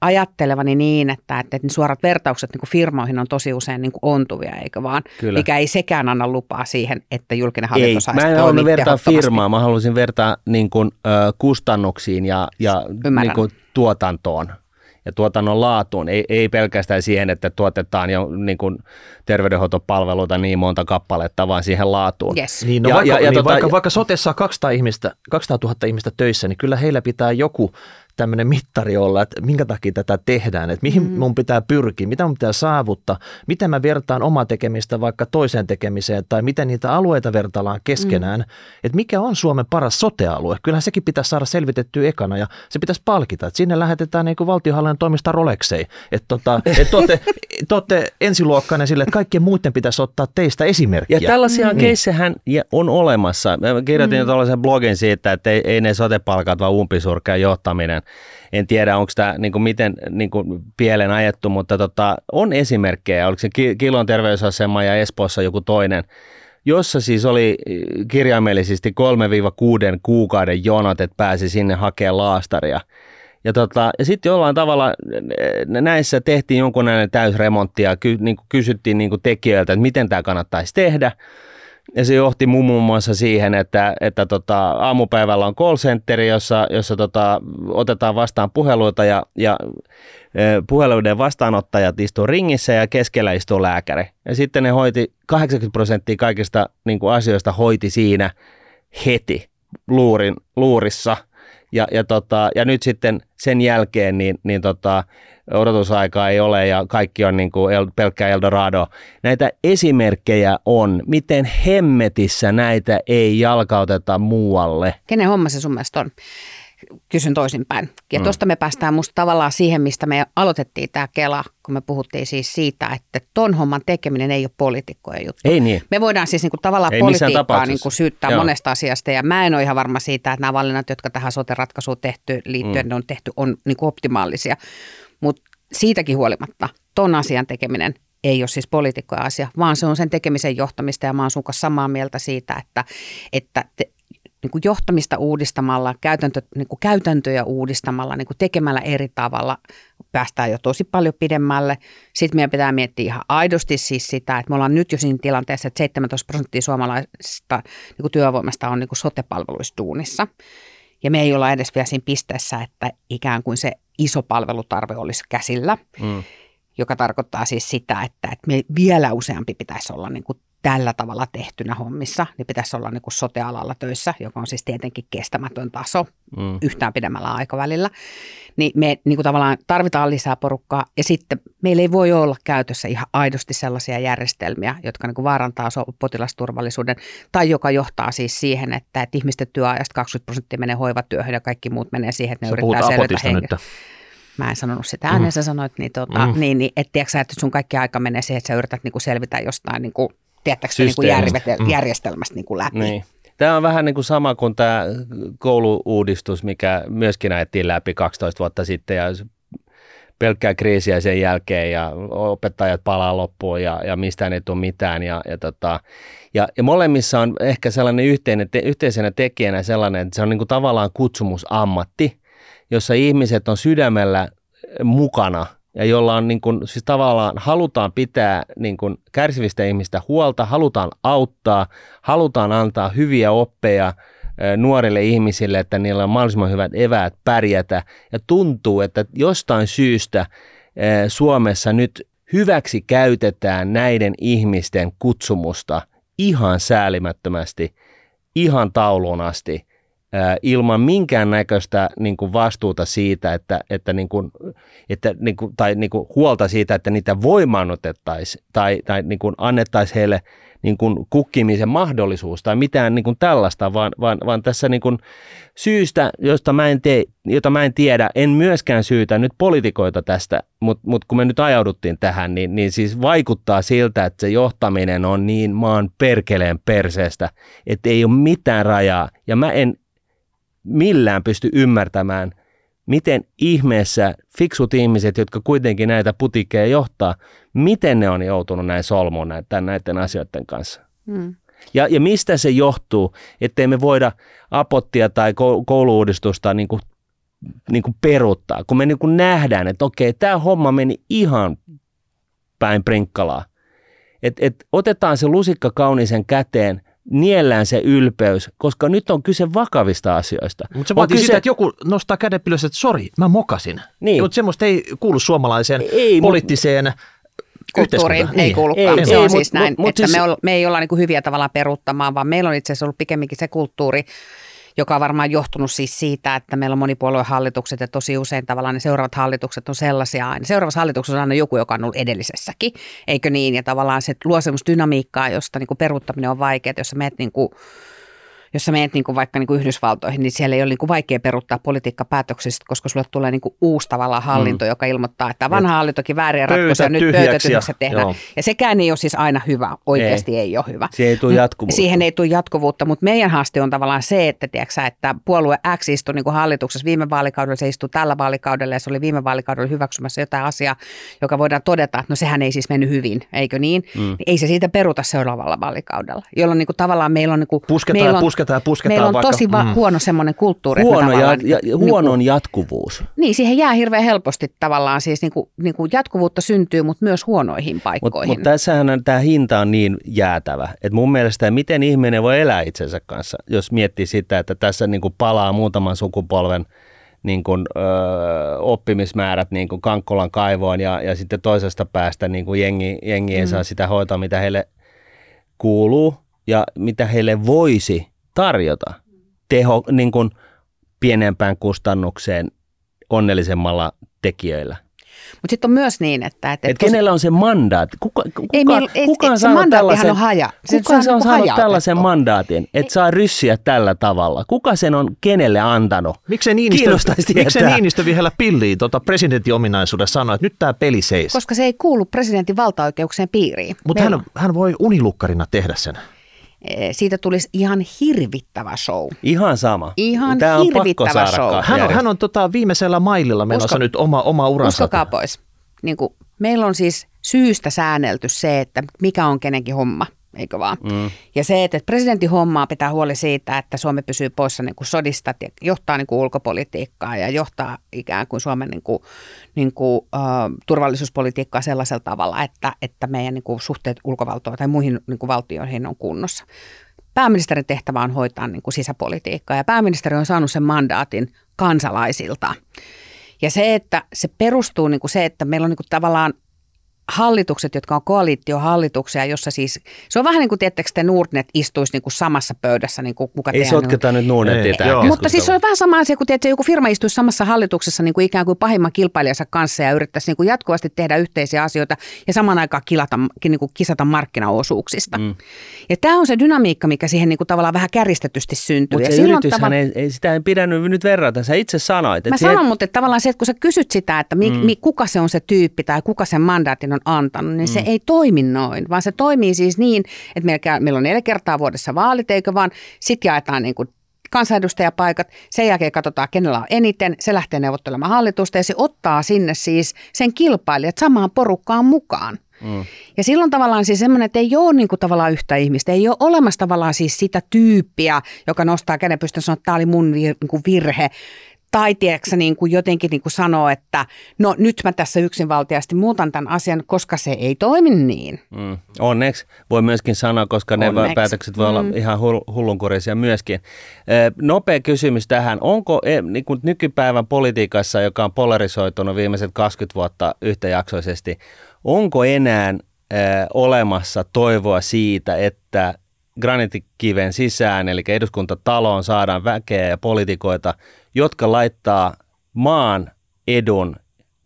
ajattelevani niin, että, että ne suorat vertaukset niin kuin firmoihin on tosi usein niin kuin ontuvia, eikö vaan? Kyllä. Mikä ei sekään anna lupaa siihen, että julkinen hallinto ei, saisi
mä en halua vertaa firmaa, mä haluaisin vertaa niin kuin, ö, kustannuksiin ja, ja niin kuin, tuotantoon ja tuotannon laatuun, ei, ei pelkästään siihen, että tuotetaan jo niin kuin terveydenhoitopalveluita niin monta kappaletta, vaan siihen laatuun.
Yes. Niin, no ja, vaikka, ja, ja, niin, tota, vaikka, vaikka sotessa 200, ihmistä, 200 000 ihmistä töissä, niin kyllä heillä pitää joku tämmöinen mittari olla, että minkä takia tätä tehdään, että mihin mm. mun pitää pyrkiä, mitä mun pitää saavuttaa, miten mä vertaan omaa tekemistä vaikka toiseen tekemiseen tai miten niitä alueita vertaillaan keskenään, mm. että mikä on Suomen paras sotealue. Kyllähän sekin pitäisi saada selvitettyä ekana ja se pitäisi palkita, että sinne lähetetään niin kuin valtionhallinnon toimista Rolexei, että tota, (laughs) et te, olette, te olette ensiluokkainen sille, että kaikkien muiden pitäisi ottaa teistä esimerkkiä.
Ja tällaisia mm. keissehän on olemassa. Mä kirjoitin mm. tällaisen blogin siitä, että ei, ei ne sotepalkat, vaan umpisurkea johtaminen en tiedä, onko tämä niin kuin miten niin kuin pielen ajettu, mutta tota, on esimerkkejä. Oliko se Kilon terveysasema ja Espoossa joku toinen, jossa siis oli kirjaimellisesti 3-6 kuukauden jonot, että pääsi sinne hakemaan laastaria. Ja, tota, ja sitten jollain tavalla näissä tehtiin jonkunlainen täysremontti ja ky, niin kysyttiin niin tekijöiltä, että miten tämä kannattaisi tehdä. Ja se johti muun muassa siihen, että, että tota, aamupäivällä on call center, jossa, jossa tota, otetaan vastaan puheluita ja, ja e, puheluiden vastaanottajat istuu ringissä ja keskellä istuu lääkäri. Ja sitten ne hoiti 80 prosenttia kaikista niin kuin asioista hoiti siinä heti luurin, luurissa. Ja, ja, tota, ja nyt sitten sen jälkeen niin, niin tota, odotusaikaa ei ole ja kaikki on niin kuin el, pelkkä Eldorado. Näitä esimerkkejä on, miten hemmetissä näitä ei jalkauteta muualle.
Kenen homma se sun mielestä on? Kysyn toisinpäin. Ja mm. tuosta me päästään musta tavallaan siihen, mistä me aloitettiin tämä Kela, kun me puhuttiin siis siitä, että ton homman tekeminen ei ole poliitikkojen juttu.
Ei niin.
Me voidaan siis niinku tavallaan ei politiikkaa niinku syyttää Joo. monesta asiasta ja mä en ole ihan varma siitä, että nämä valinnat, jotka tähän sote-ratkaisuun tehty liittyen mm. on tehty, on niinku optimaalisia. Mutta siitäkin huolimatta ton asian tekeminen ei ole siis poliitikkojen asia, vaan se on sen tekemisen johtamista ja mä oon sun kanssa samaa mieltä siitä, että, että te, niin kuin johtamista uudistamalla, käytäntö, niin kuin käytäntöjä uudistamalla, niin kuin tekemällä eri tavalla päästään jo tosi paljon pidemmälle. Sitten meidän pitää miettiä ihan aidosti siis sitä, että me ollaan nyt jo siinä tilanteessa, että 17 prosenttia suomalaisista niin kuin työvoimasta on niin kuin sote-palveluistuunissa. Ja me ei olla edes vielä siinä pisteessä, että ikään kuin se iso palvelutarve olisi käsillä, mm. joka tarkoittaa siis sitä, että, että me vielä useampi pitäisi olla niin kuin tällä tavalla tehtynä hommissa, niin pitäisi olla niin kuin sote-alalla töissä, joka on siis tietenkin kestämätön taso mm. yhtään pidemmällä aikavälillä. Niin me niin kuin tavallaan tarvitaan lisää porukkaa ja sitten meillä ei voi olla käytössä ihan aidosti sellaisia järjestelmiä, jotka niin kuin vaarantaa potilasturvallisuuden tai joka johtaa siis siihen, että, että ihmisten työajasta 20 prosenttia menee hoivatyöhön ja kaikki muut menee siihen, että ne
Sä
yrittää selvitä henkilöä. Mä en sanonut sitä ääneen, sä sanoit, niin, tota,
Mm.
niin, niin et tiedätkö sä, että sun kaikki aika menee siihen, että sä yrität niin kuin selvitä jostain niin kuin, tiedättekö, sä, niin kuin järjestelmästä,
Mm.
järjestelmästä niin kuin läpi.
Niin. Tämä on vähän niin kuin sama kuin tämä kouluuudistus, mikä myöskin ajettiin läpi 12 vuotta sitten ja pelkkää kriisiä sen jälkeen ja opettajat palaa loppuun ja, ja mistään ei tule mitään. Ja, ja, tota, ja, ja molemmissa on ehkä sellainen yhteinen, te, yhteisenä tekijänä sellainen, että se on niin kuin tavallaan kutsumusammatti, jossa ihmiset on sydämellä mukana ja jolla on niin kuin, siis tavallaan halutaan pitää niin kuin kärsivistä ihmistä huolta, halutaan auttaa, halutaan antaa hyviä oppeja nuorille ihmisille, että niillä on mahdollisimman hyvät eväät pärjätä. Ja tuntuu, että jostain syystä Suomessa nyt hyväksi käytetään näiden ihmisten kutsumusta ihan säälimättömästi, ihan tauluun asti, ilman minkäännäköistä niin kuin vastuuta siitä, että, että, niin kuin, että niin kuin, tai niin kuin huolta siitä, että niitä voimaannutettaisiin tai, tai niin kuin annettaisiin heille niin kuin kukkimisen mahdollisuus tai mitään niin kuin tällaista, vaan, vaan, vaan tässä niin kuin syystä, josta mä en tee, jota mä en tiedä, en myöskään syytä nyt politikoita tästä, mutta mut kun me nyt ajauduttiin tähän, niin, niin siis vaikuttaa siltä, että se johtaminen on niin maan perkeleen perseestä, että ei ole mitään rajaa. Ja mä en millään pysty ymmärtämään, miten ihmeessä fiksut ihmiset, jotka kuitenkin näitä putikkeja johtaa, miten ne on joutunut näin solmuun näiden, näiden asioiden kanssa.
Mm.
Ja, ja mistä se johtuu, ettei me voida apottia tai kou- kouluudistusta niin kuin, niin kuin peruuttaa, kun me niin kuin nähdään, että okei, tämä homma meni ihan päin prinkkalaa. Et, et otetaan se lusikka kaunisen käteen, niellään se ylpeys, koska nyt on kyse vakavista asioista.
Mutta se
On
vaatii
kyse-
sitä, että joku nostaa käden ylös, että sori, mä mokasin.
Niin.
Mutta semmoista ei kuulu suomalaiseen
Ei, mut-
poliittiseen
kulttuuriin ei
Niin.
kuulukaan.
Ei,
se
ei,
on
mut-
siis näin,
mut- mut
että
siis-
me, ol, me ei olla niin kuin hyviä tavallaan peruuttamaan, vaan meillä on itse asiassa ollut pikemminkin se kulttuuri, joka on varmaan johtunut siis siitä, että meillä on monipuoluehallitukset ja tosi usein tavallaan ne seuraavat hallitukset on sellaisia aina. Seuraavassa hallituksessa on aina joku, joka on ollut edellisessäkin, eikö niin? Ja tavallaan se luo semmoista dynamiikkaa, josta niin kuin peruuttaminen on vaikeaa, jos sä meet niin kuin jos sä menet niin kuin vaikka niin kuin Yhdysvaltoihin, niin siellä ei ole niin kuin vaikea peruuttaa politiikkapäätöksistä, koska sulle tulee niin kuin uusi tavallaan hallinto, mm. joka ilmoittaa, että vanha hallintokin vääriä ratkaisuja, nyt pöytä tyhjäksi
ja-
tehdään.
joo.
Ja sekään ei ole siis aina hyvä, oikeasti ei, ei ole hyvä.
Se ei tule jatkuvuutta.
Siihen ei tule jatkuvuutta, mutta meidän haaste on tavallaan se, että, tiedätkö, että puolue X istui niin kuin hallituksessa viime vaalikaudella, se istui tällä vaalikaudella ja se oli viime vaalikaudella hyväksymässä jotain asiaa, joka voidaan todeta, että no sehän ei siis mennyt hyvin, eikö niin? Mm. Ei se siitä peruta seuraavalla vaalikaudella, jolloin niin kuin tavallaan meillä on, niin kuin,
Pusketaan
meillä on,
pusketaan ja pusketaan
meillä on
vaikka-
tosi va-
mm.
huono semmoinen kulttuuri.
Huono, ja, ja,
niin
huono
kuin-
on jatkuvuus.
Niin, siihen jää hirveän helposti tavallaan siis niin kuin, niin kuin jatkuvuutta syntyy, mutta myös huonoihin
Mutta
paikkoihin.
mut tässähän on- tämä hinta on niin jäätävä, että mun mielestä miten ihminen voi elää itsensä kanssa, jos miettii sitä, että tässä niin kuin palaa muutaman sukupolven niin kuin, ö, oppimismäärät niin kuin Kankkolan kaivoon ja, ja sitten toisesta päästä niin kuin jengi, jengi ei mm. saa sitä hoitoa, mitä heille kuuluu ja mitä heille voisi tarjota teho, niin kuin pienempään kustannukseen onnellisemmalla tekijöillä.
Mutta sitten on myös niin, että... että
Et kenellä on se mandaatti? Kuka, kuka,
Ei meillä- ei-
kuka on
se
saanut
mandaattihan
tällaisen,
on haja. Se-
kuka
se
on
on
saanut tällaisen mandaatin, että saa ryssiä tällä tavalla? Kuka sen on kenelle antanut?
Miksei Niinistö,
Kiinnostaisi
miksei. Niinistö vielä pilliin tota presidentin ominaisuudessa sanoa, että nyt tämä peli seis.
Koska se ei kuulu presidentin valtaoikeuksien piiriin.
Mutta hän, hän voi unilukkarina tehdä sen.
Eh, siitä tulisi ihan hirvittävä show.
Ihan sama.
Ihan
Tää on pakko
hirvittävä
saada
show.
Hän on, hän on tota viimeisellä maililla menossa
Usko-
nyt oma, oma uransa.
Uskokaa pois. Niin kuin, meillä on siis syystä säännelty se, että mikä on kenenkin homma, eikö vaan? Mm. Ja se, että presidentin hommaa pitää huoli siitä, että Suomi pysyy poissa niin kuin sodista, ja johtaa niin kuin ulkopolitiikkaa ja johtaa ikään kuin Suomen niin kuin, niin kuin, äh, turvallisuuspolitiikkaa sellaisella tavalla, että, että meidän niin kuin suhteet ulkovaltoon tai muihin niin kuin valtioihin on kunnossa. Pääministerin tehtävä on hoitaa niin kuin sisäpolitiikkaa ja pääministeri on saanut sen mandaatin kansalaisilta. Ja se, että se perustuu niin kuin se, että meillä on niin kuin tavallaan hallitukset, jotka on koalitiohallituksia, jossa siis, se on vähän niin kuin, tiettekö te Nordnet istuisi niin kuin samassa pöydässä, niin kuin kuka
Ei sotketa nyt Nordnetia tähän
Mutta siis se on vähän sama asia kuin, että joku firma istuisi samassa hallituksessa niin kuin ikään kuin pahimman kilpailijansa kanssa ja yrittäisi niin kuin jatkuvasti tehdä yhteisiä asioita ja saman aikaan kilata, niin kuin kisata markkinaosuuksista. Mm. Ja tämä on se dynamiikka, mikä siihen niin kuin tavallaan vähän kärjistetysti syntyy.
Mutta se yrityshän tavan... ei, ei, sitä ei pidä nyt verrata. Sä itse sanoit.
Että Mä sanon, mutta että tavallaan se, että kun sä kysyt sitä, että mi, mm. mi, kuka se on se tyyppi tai kuka sen mandaatin on antanut, niin mm. se ei toimi noin, vaan se toimii siis niin, että meillä, meillä on neljä kertaa vuodessa vaalit, eikö vaan sitten jaetaan niin kuin kansanedustajapaikat, sen jälkeen katsotaan, kenellä on eniten, se lähtee neuvottelemaan hallitusta ja se ottaa sinne siis sen kilpailijat samaan porukkaan mukaan. Mm. Ja silloin tavallaan siis semmoinen, että ei ole niin kuin tavallaan yhtä ihmistä, ei ole olemassa tavallaan siis sitä tyyppiä, joka nostaa käden pystyyn ja sanoo, että tämä oli mun vir, niin kuin virhe, tai tiedätkö, niin kuin jotenkin niin kuin sanoo, että no nyt mä tässä yksinvaltiasti muutan tämän asian, koska se ei toimi niin.
Mm. Onneksi voi myöskin sanoa, koska Onneksi. ne päätökset voi olla mm. ihan hullunkurisia myöskin. nopea kysymys tähän. Onko e, niin kuin nykypäivän politiikassa, joka on polarisoitunut viimeiset 20 vuotta yhtäjaksoisesti, onko enää olemassa toivoa siitä, että granitikiven sisään, eli eduskuntataloon saadaan väkeä ja poliitikoita, jotka laittaa maan edun,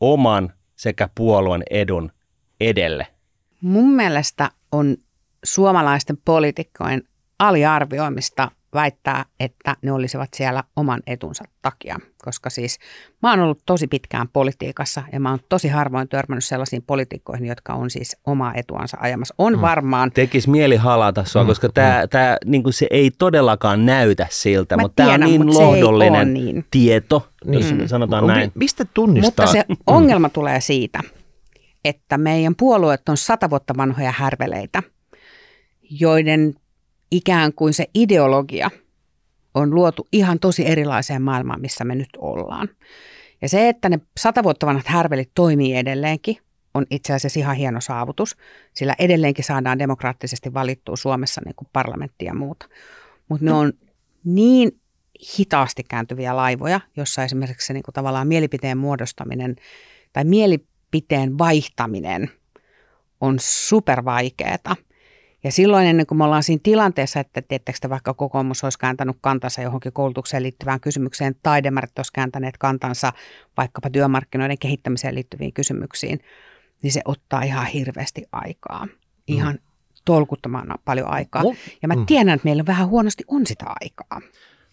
oman sekä puolueen edun edelle?
Mun mielestä on suomalaisten poliitikkojen aliarvioimista väittää, että ne olisivat siellä oman etunsa takia. Koska siis mä oon ollut tosi pitkään politiikassa ja mä oon tosi harvoin törmännyt sellaisiin poliitikkoihin, jotka on siis omaa etuansa ajamassa. On mm. varmaan...
Tekis mieli halata sua, mm. koska tämä, mm. tää, niin se ei todellakaan näytä siltä, mä mutta tämä on niin lohdollinen niin. tieto, jos mm. sanotaan näin.
Mistä tunnistaa?
Mutta se ongelma tulee siitä, että meidän puolueet on sata vuotta vanhoja härveleitä, joiden ikään kuin se ideologia on luotu ihan tosi erilaiseen maailmaan, missä me nyt ollaan. Ja se, että ne sata vuotta vanhat härvelit toimii edelleenkin, on itse asiassa ihan hieno saavutus, sillä edelleenkin saadaan demokraattisesti valittua Suomessa niin kuin parlamentti ja muuta. Mutta ne on niin hitaasti kääntyviä laivoja, jossa esimerkiksi se niin kuin tavallaan mielipiteen muodostaminen tai mielipiteen vaihtaminen on supervaikeeta. Ja silloin ennen kuin me ollaan siinä tilanteessa, että tietysti vaikka kokoomus olisi kääntänyt kantansa johonkin koulutukseen liittyvään kysymykseen, tai demarit olisi kääntäneet kantansa vaikkapa työmarkkinoiden kehittämiseen liittyviin kysymyksiin, niin se ottaa ihan hirveästi aikaa. Ihan mm. tolkuttoman paljon aikaa. Ja mä mm. tiedän, että meillä vähän huonosti on sitä aikaa.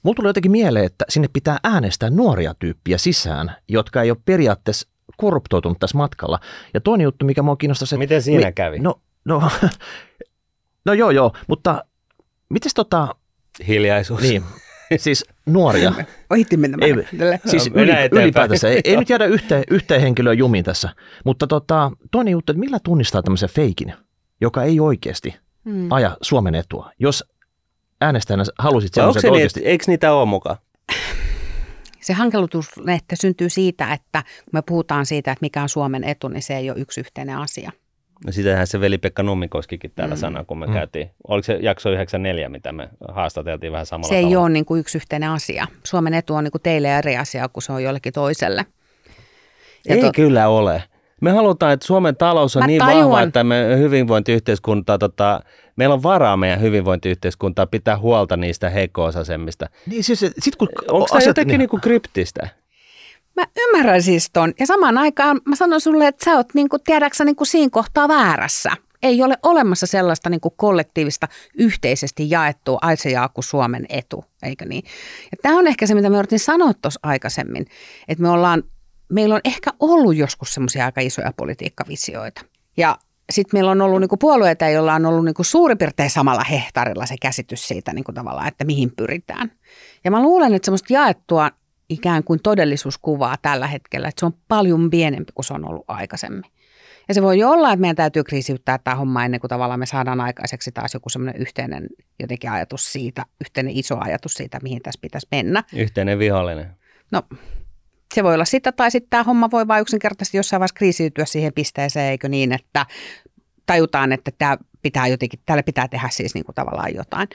Mulla tulee jotenkin mieleen, että sinne pitää äänestää nuoria tyyppiä sisään, jotka ei ole periaatteessa korruptoitunut tässä matkalla. Ja toinen juttu, mikä mua kiinnostaa, se...
Miten siinä mi- kävi?
No, no (laughs) No joo, joo, mutta miten tota...
Hiljaisuus.
Niin, siis nuoria. (laughs)
Ohitimme
ei, siis yli, ylipäätänsä, ei, ei nyt jäädä yhteen, yhteen henkilöön jumiin tässä. Mutta tota, toinen juttu, että millä tunnistaa tämmöisen feikin, joka ei oikeasti hmm. aja Suomen etua, jos äänestäjänä halusit semmoisen
se
oikeasti.
Niin, eikö niitä ole mukaan? (laughs)
Se hankalutuslehti syntyy siitä, että kun me puhutaan siitä, että mikä on Suomen etu, niin se ei ole yksi yhteinen asia.
No sitähän se veli-Pekka Nummikoskikin täällä mm. sanoi, kun me mm. käytiin. Oliko se jakso 94, mitä me haastateltiin vähän samalla
Se ei
tavalla?
ole niin kuin yksi yhteinen asia. Suomen etu on niin kuin teille eri asia kuin se on jollekin toiselle.
Ja ei to... kyllä ole. Me halutaan, että Suomen talous on Mä niin tajuan. vahva, että me hyvinvointiyhteiskunta, tota, meillä on varaa meidän hyvinvointiyhteiskuntaa pitää huolta niistä heikko-osaisemmista.
Niin siis, sit kun
Onko tämä jotenkin niin... Niin kuin kryptistä?
Mä ymmärrän siis ton. Ja samaan aikaan mä sanon sulle, että sä oot niin kuin, tiedäksä niin kuin siinä kohtaa väärässä. Ei ole olemassa sellaista niin kuin kollektiivista yhteisesti jaettua aisejaa kuin Suomen etu, eikö niin? Ja tämä on ehkä se, mitä me yritin sanoa tuossa aikaisemmin, että me ollaan, meillä on ehkä ollut joskus semmoisia aika isoja politiikkavisioita. Ja sitten meillä on ollut niinku puolueita, joilla on ollut niinku suurin piirtein samalla hehtaarilla se käsitys siitä niinku tavallaan, että mihin pyritään. Ja mä luulen, että semmoista jaettua ikään kuin todellisuuskuvaa tällä hetkellä, että se on paljon pienempi kuin se on ollut aikaisemmin. Ja se voi olla, että meidän täytyy kriisiyttää tämä homma ennen kuin tavallaan me saadaan aikaiseksi taas joku semmoinen yhteinen jotenkin ajatus siitä, yhteinen iso ajatus siitä, mihin tässä pitäisi mennä.
Yhteinen vihollinen.
No, se voi olla sitä, tai sitten tämä homma voi vain yksinkertaisesti jossain vaiheessa kriisiytyä siihen pisteeseen, eikö niin, että tajutaan, että tämä pitää jotenkin, tälle pitää tehdä siis niin kuin tavallaan jotain.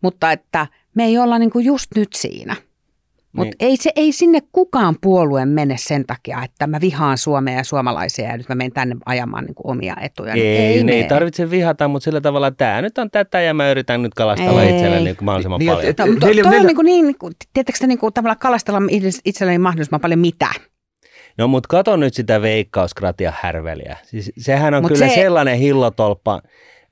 Mutta että me ei olla niin kuin just nyt siinä. Mutta niin. ei, se, ei sinne kukaan puolue mene sen takia, että mä vihaan Suomea ja suomalaisia ja nyt mä menen tänne ajamaan niin kuin omia etuja.
Ei, ei, ei tarvitse vihata, mutta sillä tavalla, tämä nyt on tätä ja mä yritän nyt kalastella ei. itselleni niin mahdollisimman niin, paljon. Et, et,
no, to, toi on niin, kuin niin, tietääkö niin kuin, tavallaan kalastella itselleni mahdollisimman paljon mitä?
No mutta kato nyt sitä veikkauskratia härveliä. Siis, sehän on Mut kyllä se... sellainen hillotolppa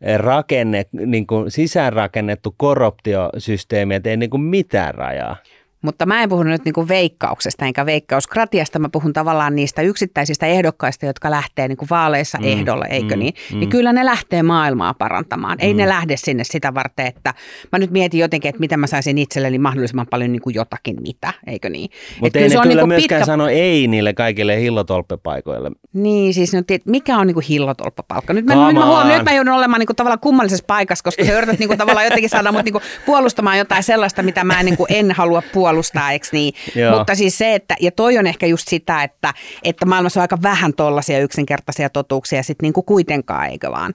eh, rakenne, niin kuin sisäänrakennettu korruptiosysteemi, että ei niin kuin mitään rajaa.
Mutta mä en puhu nyt niin kuin veikkauksesta enkä veikkauskratiasta, mä puhun tavallaan niistä yksittäisistä ehdokkaista, jotka lähtee niin kuin vaaleissa mm, ehdolle, eikö mm, niin? Mm. Niin kyllä ne lähtee maailmaa parantamaan. Ei mm. ne lähde sinne sitä varten, että mä nyt mietin jotenkin, että miten mä saisin itselleni mahdollisimman paljon niin kuin jotakin mitä, eikö niin?
Mutta ei ne kyllä niin myöskään pitkä... sano ei niille kaikille hillotolppepaikoille.
Niin, siis no, tiedät, mikä on niin kuin hillotolppapalkka? Nyt mä, nyt mä, huomaan, nyt mä joudun olemaan niin kuin tavallaan kummallisessa paikassa, koska sä yrität niin kuin tavallaan jotenkin saada mut niin kuin puolustamaan jotain sellaista, mitä mä en, niin kuin en halua puolustaa puolustaa, eikö niin? (laughs) Mutta siis se, että, ja toi on ehkä just sitä, että, että maailmassa on aika vähän tollaisia yksinkertaisia totuuksia sitten niin kuin kuitenkaan, eikö vaan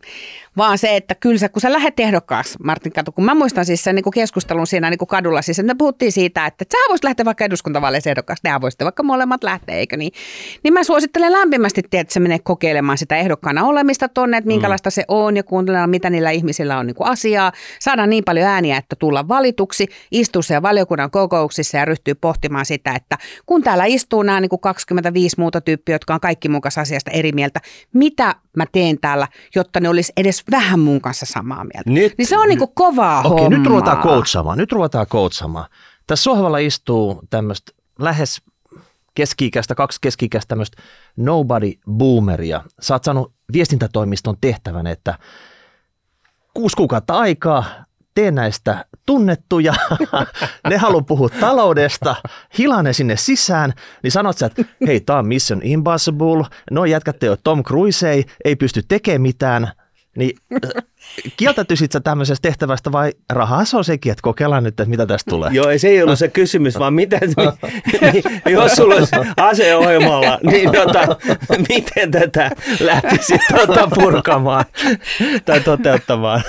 vaan se, että kyllä sä, kun sä lähdet ehdokkaaksi, Martin Katu, kun mä muistan siis sen niin kuin keskustelun siinä niin kuin kadulla, siis että me puhuttiin siitä, että sä voisit lähteä vaikka eduskuntavaaleissa ehdokkaaksi, nehän voisitte vaikka molemmat lähteä, eikö niin? Niin mä suosittelen lämpimästi, että sä menee kokeilemaan sitä ehdokkaana olemista tonne, että minkälaista mm. se on ja kuuntelemaan, mitä niillä ihmisillä on niin kuin asiaa, saada niin paljon ääniä, että tulla valituksi, istua siellä valiokunnan kokouksissa ja ryhtyy pohtimaan sitä, että kun täällä istuu nämä niin kuin 25 muuta tyyppiä, jotka on kaikki kanssa asiasta eri mieltä, mitä mä teen täällä, jotta ne olisi edes vähän mun kanssa samaa mieltä. Nyt, niin se on niinku kovaa
okei, hommaa. nyt ruvetaan coachamaan. Nyt ruvetaan coachamaan. Tässä sohvalla istuu tämmöistä lähes keski-ikäistä, kaksi keski-ikäistä tämmöistä nobody boomeria. Sä oot saanut viestintätoimiston tehtävän, että kuusi kuukautta aikaa, tee näistä tunnettuja, (laughs) ne haluaa puhua taloudesta, hilane sinne sisään, niin sanot sä, että hei, tämä on Mission Impossible, no jätkätte jo Tom Cruise ei, ei pysty tekemään mitään, niin kieltäytyisit sä tämmöisestä tehtävästä vai rahaa se on sekin, että kokeillaan nyt, että mitä tästä tulee?
Joo, ei se ei ollut se kysymys, vaan mitä, (laughs) jos sulla olisi aseohjelmalla, niin tota, miten tätä lähtisi tota purkamaan tai toteuttamaan?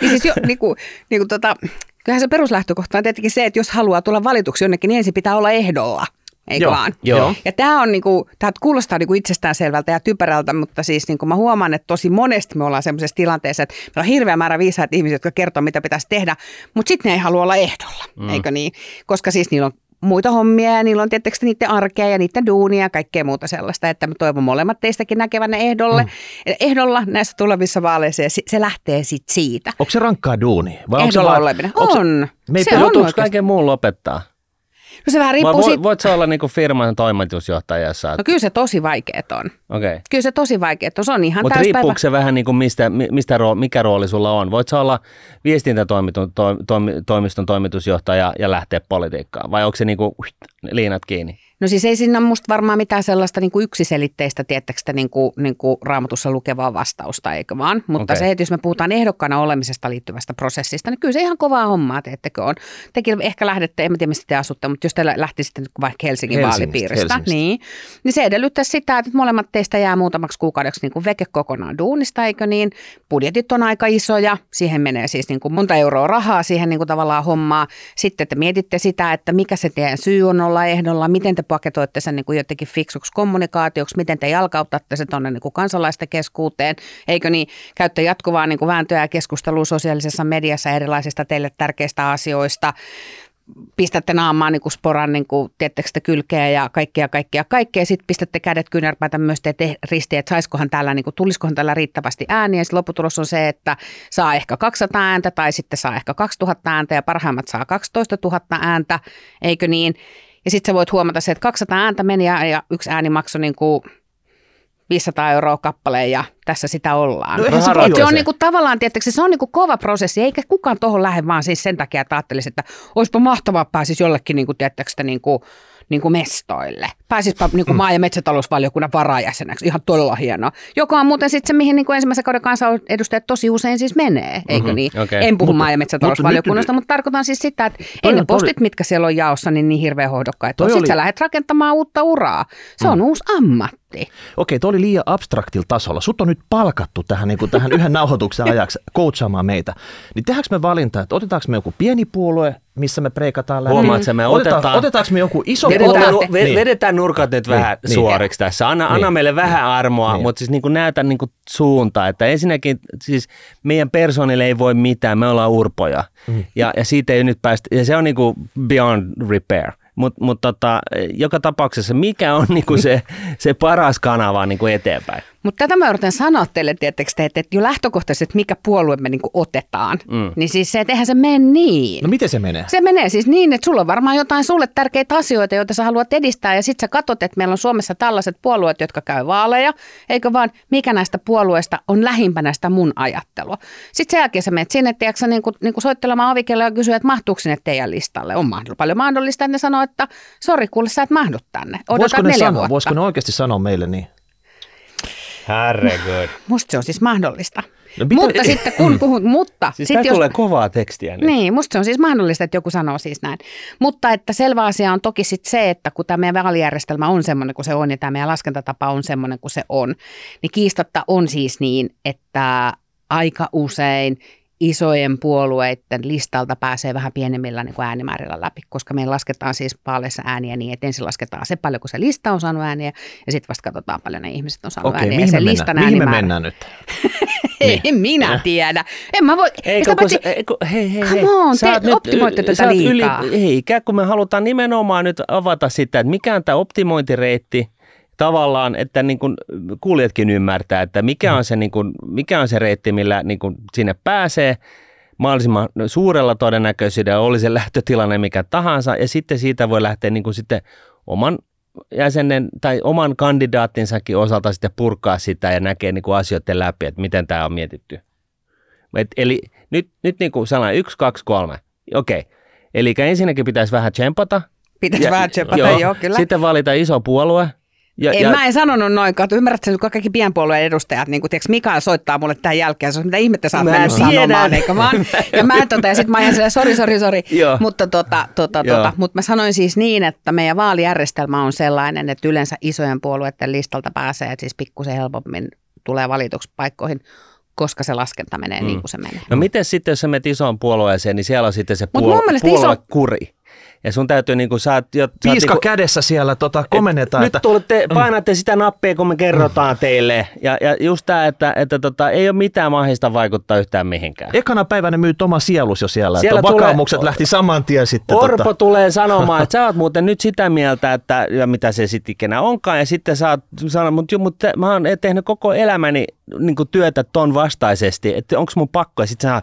niin siis jo, niin kuin, niin kuin tota, kyllähän se peruslähtökohta on tietenkin se, että jos haluaa tulla valituksi jonnekin, niin ensin pitää olla ehdolla eikö joo, vaan? Joo. Ja tämä on niinku, tämä kuulostaa niinku itsestäänselvältä ja typerältä, mutta siis niinku mä huomaan, että tosi monesti me ollaan sellaisessa tilanteessa, että meillä on hirveä määrä viisaita ihmisiä, jotka kertoo, mitä pitäisi tehdä, mutta sitten ne ei halua olla ehdolla, mm. eikö niin? Koska siis niillä on muita hommia ja niillä on tietysti niiden arkea ja niiden duunia ja kaikkea muuta sellaista, että mä toivon molemmat teistäkin näkevänne ehdolle, mm. ehdolla näissä tulevissa vaaleissa ja se lähtee sit siitä.
Onko se rankkaa duuni?
Vai ehdolla oleminen. On.
Se, se on. kaiken muun lopettaa?
No se vähän riippuu Vai
siitä. Voit sä olla niinku firman toimitusjohtaja? Jos
No kyllä se tosi vaikeet on.
Okay.
Kyllä se tosi vaikeet on. Se on ihan
Mutta riippuuko se vähän niinku mistä, mistä rooli, mikä rooli sulla on? Voit sä olla viestintätoimiston toimiston toimitusjohtaja ja lähteä politiikkaan? Vai onko se niinku liinat kiinni?
No siis ei siinä ole musta varmaan mitään sellaista niin kuin yksiselitteistä, tiettäkö niin kuin, niin kuin raamatussa lukevaa vastausta, eikö vaan? Mutta okay. se, että jos me puhutaan ehdokkaana olemisesta liittyvästä prosessista, niin kyllä se ihan kovaa hommaa, teettekö on. Tekin ehkä lähdette, en tiedä mistä te asutte, mutta jos te lähtisitte vaikka Helsingin Helsingistä, vaalipiiristä, Helsingistä. Niin, niin se edellyttää sitä, että molemmat teistä jää muutamaksi kuukaudeksi niin kuin veke kokonaan duunista, eikö niin? Budjetit on aika isoja, siihen menee siis niin kuin monta euroa rahaa siihen niin kuin tavallaan hommaa. Sitten te mietitte sitä, että mikä se teidän syy on olla ehdolla, miten te paketoitte sen niin kuin jotenkin fiksuksi kommunikaatioksi, miten te jalkautatte se tuonne niin kansalaisten keskuuteen, eikö niin, käytte jatkuvaa niin kuin vääntöä ja keskustelua sosiaalisessa mediassa erilaisista teille tärkeistä asioista, pistätte naamaan niin kuin sporan niin kuin, te, kylkeä ja kaikkea, kaikkea, kaikkea. Sitten pistätte kädet kyynärpäitä myös teette ristiä, että saisikohan täällä, niin kuin, tulisikohan täällä riittävästi ääniä. Sitten lopputulos on se, että saa ehkä 200 ääntä tai sitten saa ehkä 2000 ääntä ja parhaimmat saa 12 000 ääntä, eikö niin? Ja sitten sä voit huomata se, että 200 ääntä meni ja, ja yksi ääni maksoi niin kuin 500 euroa kappaleen ja tässä sitä ollaan. No, se, se, se on niinku, tavallaan, tietysti, se on niinku kova prosessi, eikä kukaan tuohon lähde vaan siis sen takia, että ajattelisi, että olisipa mahtavaa pääsisi jollekin niinku, tietysti, niinku, niin kuin mestoille. Pääsisipä niin kuin maa- ja metsätalousvaliokunnan varajäseneksi. Ihan todella hienoa. Joka on muuten sitten se, mihin niin kuin ensimmäisen kauden kansanedustajat tosi usein siis menee, eikö mm-hmm, niin? Okay. En puhu mutta, maa- ja metsätalousvaliokunnasta, mutta, mutta tarkoitan siis sitä, että ei ne postit, toi, mitkä siellä on jaossa, niin niin hirveän hohdokkaita. Sitten oli... sä lähdet rakentamaan uutta uraa. Se on mm. uusi ammatti minuuttia.
Okei, tuo oli liian abstraktilla tasolla. Sut on nyt palkattu tähän, niin kuin tähän yhden nauhoituksen ajaksi coachaamaan meitä. Niin tehdäänkö me valinta, että otetaanko me joku pieni puolue, missä me preikataan läpi?
Huomaat me
otetaan,
otetaan-
otetaanko me joku iso
Vedetään,
puolue?
nu- ve-
Niin.
vedetään nurkat nyt vähän
niin.
suoriksi tässä. Anna, anna
Niin.
meille vähän armoa,
Niin.
mutta siis niin kuin näytä niin kuin suuntaa. Että ensinnäkin siis meidän persoonille ei voi mitään, me ollaan urpoja.
Mm.
Ja, ja siitä ei nyt päästä, ja se on niin kuin beyond repair. Mutta mut tota, joka tapauksessa, mikä on niin kuin se, se paras kanava niin kuin eteenpäin?
Mutta tätä mä yritän sanoa teille, tiettekö te, että jo lähtökohtaisesti, että mikä puolue me niinku otetaan, mm. niin siis se, että eihän se mene niin.
No miten se menee?
Se menee siis niin, että sulla on varmaan jotain sulle tärkeitä asioita, joita sä haluat edistää ja sitten sä katsot, että meillä on Suomessa tällaiset puolueet, jotka käy vaaleja, eikö vaan mikä näistä puolueista on lähimpänä sitä mun ajattelua. Sitten sen jälkeen sä menet sinne, tiedätkö, niin kuin, niin kuin soittelemaan ovikelle ja kysyä, että mahtuuko sinne teidän listalle. On mahdoll- paljon mahdollista, että ne sanoo, että sori kuule, sä et mahdu tänne.
Voisiko ne, sanoa, voisiko ne oikeasti sanoa meille niin?
Herregud.
Musta se on siis mahdollista.
No miten-
mutta sitten kun puhut, mutta
Siis
sit jos,
tulee kovaa tekstiä nyt.
Niin, musta se on siis mahdollista, että joku sanoo siis näin. Mutta että selvä asia on toki sit se, että kun tämä meidän vaalijärjestelmä on semmoinen kuin se on ja tämä meidän laskentatapa on semmoinen kuin se on, niin kiistatta on siis niin, että aika usein isojen puolueiden listalta pääsee vähän pienemmillä niin kuin äänimäärillä läpi, koska me lasketaan siis vaaleissa ääniä niin, että ensin lasketaan se paljon, kun se lista on saanut ääniä, ja sitten vasta katsotaan paljon ne ihmiset on saanut
Okei,
ääniä.
mihin,
ja
me
se
mennään?
listan
mihin me mennään nyt? (laughs)
Ei minä tiedä. En mä voi.
Ei, kun,
paitsi-
se, ei, kun, hei, hei,
Come on, te
nyt-
optimoitte tätä liikaa.
ei, ikään kuin me halutaan nimenomaan nyt avata sitä, että mikä on tämä optimointireitti tavallaan, että niin kuin kuulijatkin ymmärtää, että mikä on se, niin kuin, mikä on se reitti, millä niin kuin sinne pääsee mahdollisimman suurella todennäköisyydellä, oli se lähtötilanne mikä tahansa, ja sitten siitä voi lähteä niin kuin sitten oman jäsenen tai oman kandidaattinsakin osalta sitten purkaa sitä ja näkee niin kuin asioiden läpi, että miten tämä on mietitty. Et, eli nyt, nyt niin kuin sellainen yksi, kaksi, kolme. Okei. Eli ensinnäkin pitäisi vähän tsempata.
Pitäisi
Ja-
vähän tsempata, joo, joo kyllä.
Sitten valita iso puolue. Ja,
en, Mä en sanonut noin, kato, ymmärrät sen, kun kaikki pienpuolueen edustajat, niin kuin tiiäks, Mikael soittaa mulle tähän jälkeen, se on mitä ihmettä sä oot
Mä
mennyt sanomaan, eikö vaan? (laughs) Ja mä tota, ja sit mä ajan silleen, sori, sori, sori, mutta tota, tota, tota, mutta mä sanoin siis niin, että meidän vaalijärjestelmä on sellainen, että yleensä isojen puolueiden listalta pääsee, että siis pikkusen helpommin tulee valituksi paikkoihin, koska se laskenta menee niin kuin se menee.
No miten sitten, jos sä menet isoon puolueeseen, niin siellä on sitten se
Mut
puol-
mielestä iso-
puoluekuri. Ja sun täytyy niin kuin, sä oot, jo, sä oot
Piiska
niinku-
kädessä siellä tota, komennetaan.
Nyt
että,
tulette, painatte sitä nappia, kun me kerrotaan teille. Ja, ja just tämä, että, että tota, ei ole mitään mahdollista vaikuttaa yhtään mihinkään.
Ekana päivänä myyt oma sielus jo siellä.
Siellä
että
tulee-
vakaumukset lähti saman tien sitten.
Orpo
tota,
tulee sanomaan, (laughs) että sä oot muuten nyt sitä mieltä, että ja mitä se sitten ikinä onkaan. Ja sitten sä oot sanonut, mutta, mutta mä oon tehnyt koko elämäni niin työtä ton vastaisesti, että onko mun pakko. Ja sitten sä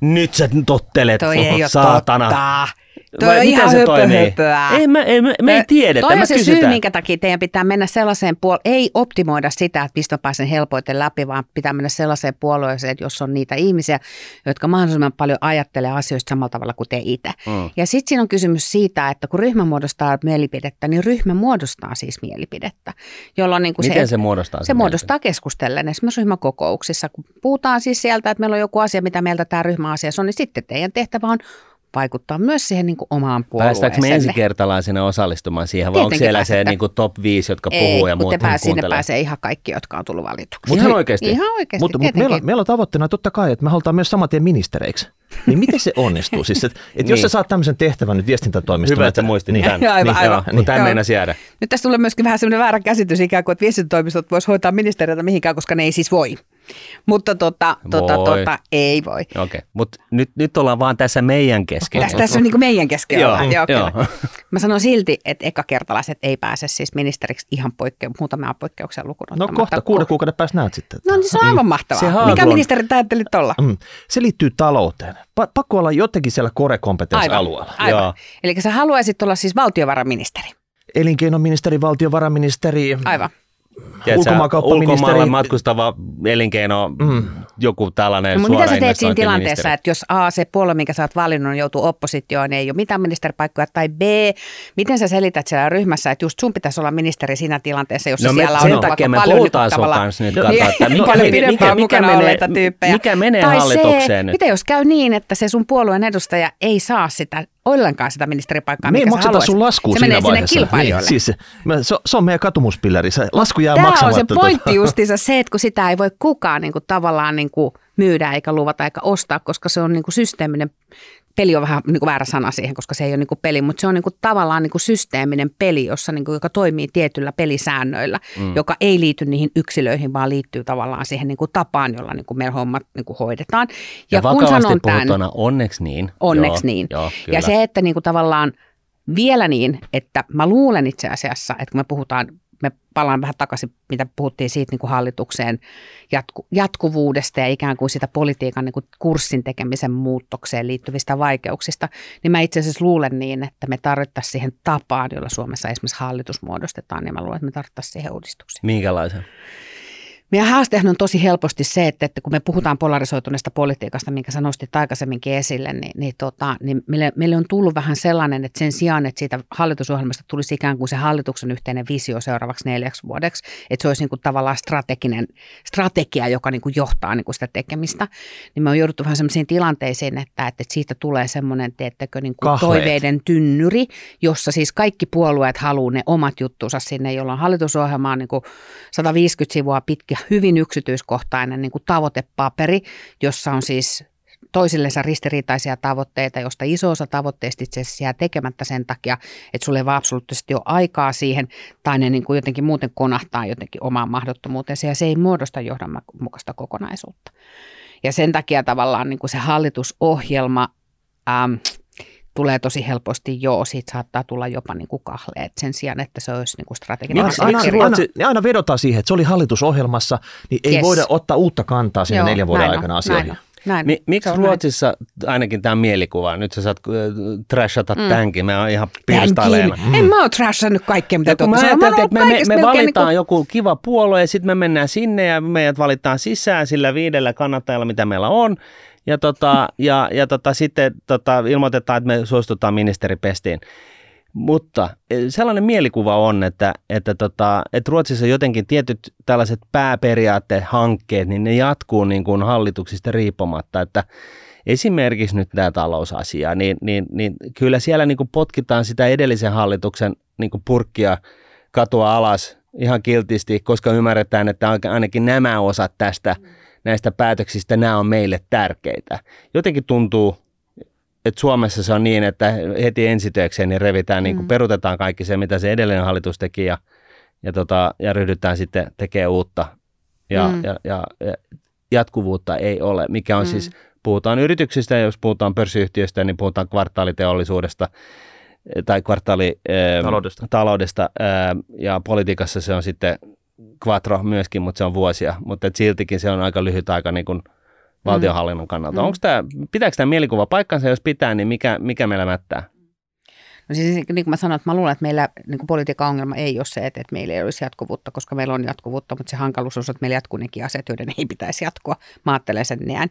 nyt sä tottelet,
Toi ei ole
saatana.
totta. Toi
Vai
on
miten
ihan
se
höpö,
toimii?
höpöä.
Ei, me, ei, me, me ei tiedetä,
Toi on se syy, minkä takia teidän pitää mennä sellaiseen puol- ei optimoida sitä, että mistä mä pääsen helpoiten läpi, vaan pitää mennä sellaiseen puolueeseen, jos on niitä ihmisiä, jotka mahdollisimman paljon ajattelee asioista samalla tavalla kuin te itse.
Mm.
Ja sitten siinä on kysymys siitä, että kun ryhmä muodostaa mielipidettä, niin ryhmä muodostaa siis mielipidettä, jolloin niin kuin
Miten se muodostaa?
se
sen
muodostaa keskustellen esimerkiksi ryhmäkokouksissa. Kun puhutaan siis sieltä, että meillä on joku asia, mitä mieltä tämä ryhmäasiassa on, niin sitten teidän tehtävä on vaikuttaa myös siihen niin kuin omaan puolueeseen.
Päästäänkö me ensikertalaisena osallistumaan siihen, vai onko siellä se niin kuin top 5, jotka
Ei,
puhuu ja
kun
muut
te pääs, sinne pääsee ihan kaikki, jotka on tullut valituksi.
Mut Ihan oikeasti?
Ihan oikeasti,
Mutta mut
tietenkin.
meillä, meillä on tavoitteena totta kai, että me halutaan myös saman tien ministereiksi. Niin miten se onnistuu? Siis, että et jos
Niin.
sä saat tämmöisen tehtävän nyt viestintätoimistoon.
Hyvä, että sä muistit
niin,
tämän.
Aivan, aivan.
Joo, mutta tämä
Joo.
meinasi jäädä.
Nyt tässä tulee myöskin vähän semmoinen väärä käsitys ikään kuin, että viestintätoimistot voisi hoitaa ministeriötä mihinkään, koska ne ei siis voi. Mutta tota, tota,
Voi.
tota, ei voi.
Okei, okay. mutta nyt, nyt ollaan vaan tässä meidän keskellä.
Tässä, tässä on niin kuin meidän kesken
Joo,
ollaan. Joo,
joo.
Mä sanon silti, että ekakertalaiset ei pääse siis ministeriksi ihan poikke, muutamia poikkeuksia lukuun
No kohta kuuden kuukauden päästä näet sitten. että-
No niin se on aivan mahtavaa.
Se
Mikä ministeri ajattelit olla?
Mm. Se liittyy talouteen. Pa- pakko olla jotenkin siellä core-kompetenssialueella.
Aivan.
Joo.
Eli sä haluaisit olla siis valtiovarainministeri.
Elinkeinoministeri, valtiovarainministeri,
Aivan.
Ulkomailla matkustava elinkeino
Mm.
joku tällainen
No,
suora
mitä sä teet siinä tilanteessa, että jos A, se puolue, minkä sä oot valinnut, joutuu oppositioon, niin ei ole mitään ministeripaikkoja, tai B, miten sä selität siellä ryhmässä, että just sun pitäisi olla ministeri siinä tilanteessa, jossa
No me,
siellä on
sen takia me
paljon
puhutaan
niin
sun kanssa nyt,
Niin,
katsoa, että mikä,
paljon
mikä,
pidempään
mikä,
mukana
menee,
tyyppejä.
mikä menee
tai
hallitukseen
se,
nyt.
mitä jos käy niin, että se sun puolueen edustaja ei saa sitä ollenkaan sitä ministeripaikkaa,
Me ei makseta sun laskua
se
siinä
menee sinne
vaiheessa.
kilpailijoille.
Niin, siis, se, se on meidän katumuspilleri. Se lasku jää
Tämä on
maksamatta.
se
tota.
pointti (laughs) justiinsa se, että kun sitä ei voi kukaan niin kuin, tavallaan niin kuin, myydä eikä luvata eikä ostaa, koska se on niin kuin, systeeminen peli on vähän niin kuin väärä sana siihen, koska se ei ole niin kuin peli, mutta se on niin kuin, tavallaan niin kuin systeeminen peli, jossa, niin kuin, joka toimii tietyllä pelisäännöillä, mm. joka ei liity niihin yksilöihin, vaan liittyy tavallaan siihen niin kuin, tapaan, jolla niin kuin, meidän hommat niin kuin, hoidetaan.
Ja, ja
kun sanon tämän,
onneksi niin.
Onneksi
joo,
niin.
Joo, kyllä.
ja se, että niin kuin tavallaan vielä niin, että mä luulen itse asiassa, että kun me puhutaan, me palaan vähän takaisin, mitä puhuttiin siitä niin kuin hallitukseen jatku, jatkuvuudesta ja ikään kuin sitä politiikan niin kuin kurssin tekemisen muutokseen liittyvistä vaikeuksista, niin mä itse asiassa luulen niin, että me tarvittaisiin siihen tapaan, jolla Suomessa esimerkiksi hallitus muodostetaan, niin mä luulen, että me tarvittaisiin siihen uudistuksia.
Minkälaisen?
Meidän haastehan on tosi helposti se, että, että kun me puhutaan polarisoituneesta politiikasta, minkä sä nostit aikaisemminkin esille, niin, niin, tota, niin meille, meille on tullut vähän sellainen, että sen sijaan, että siitä hallitusohjelmasta tulisi ikään kuin se hallituksen yhteinen visio seuraavaksi neljäksi vuodeksi, että se olisi niin kuin tavallaan strateginen strategia, joka niin kuin johtaa niin kuin sitä tekemistä, niin me on jouduttu vähän sellaisiin tilanteisiin, että, että siitä tulee semmoinen, teettekö, niin kuin
Kahleet.
toiveiden tynnyri, jossa siis kaikki puolueet haluaa ne omat juttunsa sinne, jolla on hallitusohjelma on niin kuin 150 sivua pitkä, hyvin yksityiskohtainen niin kuin tavoitepaperi, jossa on siis toisillensa ristiriitaisia tavoitteita, josta iso osa tavoitteista itse asiassa jää tekemättä sen takia, että sulle ei vaan absoluuttisesti ole aikaa siihen, tai ne niin kuin jotenkin muuten konahtaa jotenkin omaan mahdottomuutensa, ja se ei muodosta johdonmukaista kokonaisuutta. Ja sen takia tavallaan niin kuin se hallitusohjelma äm, tulee tosi helposti joo, siitä saattaa tulla jopa niin kuin kahleet sen sijaan, että se olisi niin kuin strateginen
Aina, aina, aina, niin aina vedotaan siihen, että se oli hallitusohjelmassa, niin ei
Yes.
voida ottaa uutta kantaa sinne
Joo,
neljän vuoden
näin
aikana
näin
asioihin.
on, näin.
Mi- miksi
on näin.
Ruotsissa ainakin tämä mielikuva, nyt sä saat äh, trashata
Mm.
tämänkin, mä oon ihan
Tämänkin.
pirstaileena.
En mä ole trashannut kaikkea, mitä sanoneet.
ajateltiin, että me,
oon
me, me
melkein
valitaan
niinku-
joku kiva puolue ja sitten me mennään sinne ja meidät valitaan sisään sillä viidellä kannattajalla, mitä meillä on. Ja, tota, ja, ja tota, sitten tota, ilmoitetaan, että me suostutaan ministeripestiin. Mutta eh, sellainen mielikuva on, että, että, tota, että Ruotsissa jotenkin tietyt tällaiset pääperiaattehankkeet, niin ne jatkuu niin kuin hallituksista riippumatta, että esimerkiksi nyt tämä talousasia, niin, niin, niin kyllä siellä niin kuin potkitaan sitä edellisen hallituksen niin kuin purkkia katua alas ihan kiltisti, koska ymmärretään, että ainakin nämä osat tästä, näistä päätöksistä, nämä on meille tärkeitä. Jotenkin tuntuu, että Suomessa se on niin, että heti ensitöikseen niin revitään, niin kuin
Mm.
perutetaan kaikki se, mitä se edellinen hallitus teki ja, ja, tota, ja ryhdytään sitten tekemään uutta. Ja,
Mm.
ja, ja, ja jatkuvuutta ei ole, mikä on
Mm.
siis, puhutaan yrityksistä, jos puhutaan pörssiyhtiöistä, niin puhutaan kvartaaliteollisuudesta eh, tai kvartaali eh,
Taloudesta.
taloudesta eh, ja politiikassa se on sitten quattro myöskin, mutta se on vuosia, mutta et siltikin se on aika lyhyt aika niin kuin valtionhallinnon kannalta.
Mm.
Onko tämä, pitääkö tämä mielikuva paikkansa, jos pitää, niin mikä, mikä meillä mättää?
No siis niin kuin mä sanoin, että mä luulen, että meillä niin kuin politiikan ongelma ei ole se, että, että meillä ei olisi jatkuvuutta, koska meillä on jatkuvuutta, mutta se hankaluus on, että meillä jatkuu nekin asiat, joiden ei pitäisi jatkua. Mä ajattelen sen näin.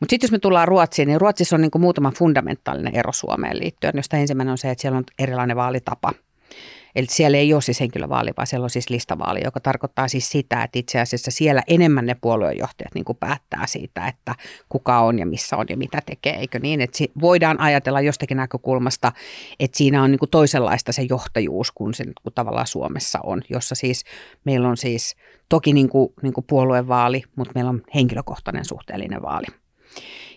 Mutta sitten jos me tullaan Ruotsiin, niin Ruotsissa on niin kuin muutama fundamentaalinen ero Suomeen liittyen, josta ensimmäinen on se, että siellä on erilainen vaalitapa. Eli siellä ei ole siis henkilövaali, vaan siellä on siis listavaali, joka tarkoittaa siis sitä, että itse asiassa siellä enemmän ne puoluejohtajat niin kuin päättää siitä, että kuka on ja missä on ja mitä tekee, eikö niin? Että voidaan ajatella jostakin näkökulmasta, että siinä on niin kuin toisenlaista se johtajuus kuin se niin kuin tavallaan Suomessa on, jossa siis meillä on siis toki niin kuin, niin kuin puoluevaali, mutta meillä on henkilökohtainen suhteellinen vaali.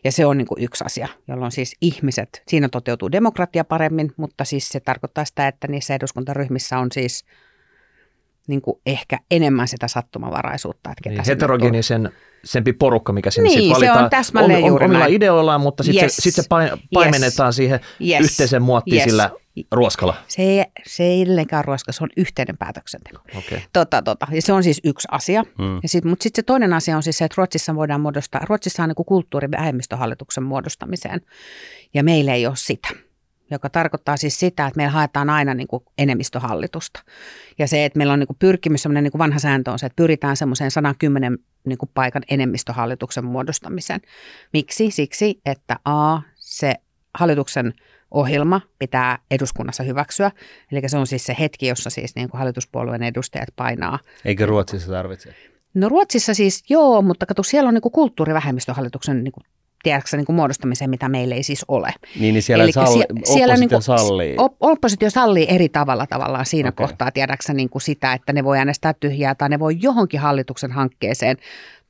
Ja se on niin kuin yksi asia, jolloin siis ihmiset, siinä toteutuu demokratia paremmin, mutta siis se tarkoittaa sitä, että niissä eduskuntaryhmissä on siis niin kuin ehkä enemmän sitä sattumavaraisuutta. Että ketä
Niin, heterogenisen sempi porukka, mikä sinne
Niin,
sit
se
valitaan
on täsmälleen
om-
juuri
omilla
näin.
ideoillaan, mutta sitten
Yes.
se, sit se pa- paimennetaan siihen
Yes.
yhteiseen muottiin
Yes.
sillä ruoskalla.
Se ei, se ei edelleenkään ruoska, se on yhteinen päätöksenteko.
Okay.
Tota, tota. Ja se on siis yksi asia. Ja sit, mutta sitten se toinen asia on siis se, että Ruotsissa voidaan muodostaa, Ruotsissa on niin kulttuurivähemmistöhallituksen muodostamiseen, ja meillä ei ole sitä. joka tarkoittaa siis sitä, että meillä haetaan aina niin kuin enemmistöhallitusta. Ja se, että meillä on niin kuin pyrkimys, semmoinen niin kuin vanha sääntö on se, että pyritään semmoiseen 110 niin kuin paikan enemmistöhallituksen muodostamiseen. Miksi? Siksi, että A, se hallituksen ohjelma pitää eduskunnassa hyväksyä. Eli se on siis se hetki, jossa siis niin kuin hallituspuolueen edustajat painaa.
Eikö Ruotsissa tarvitse?
No Ruotsissa siis joo, mutta kato, siellä on niin kuin kulttuurivähemmistöhallituksen niin kuin tiedätkö, niin kuin muodostamiseen, mitä meillä ei siis ole.
Niin, niin siellä,
Elikkä
salli,
sie- siellä
oppositio
niin kuin,
sallii.
op- oppositio sallii eri tavalla tavallaan siinä okay. kohtaa, tiedäksä niin kuin sitä, että ne voi äänestää tyhjää tai ne voi johonkin hallituksen hankkeeseen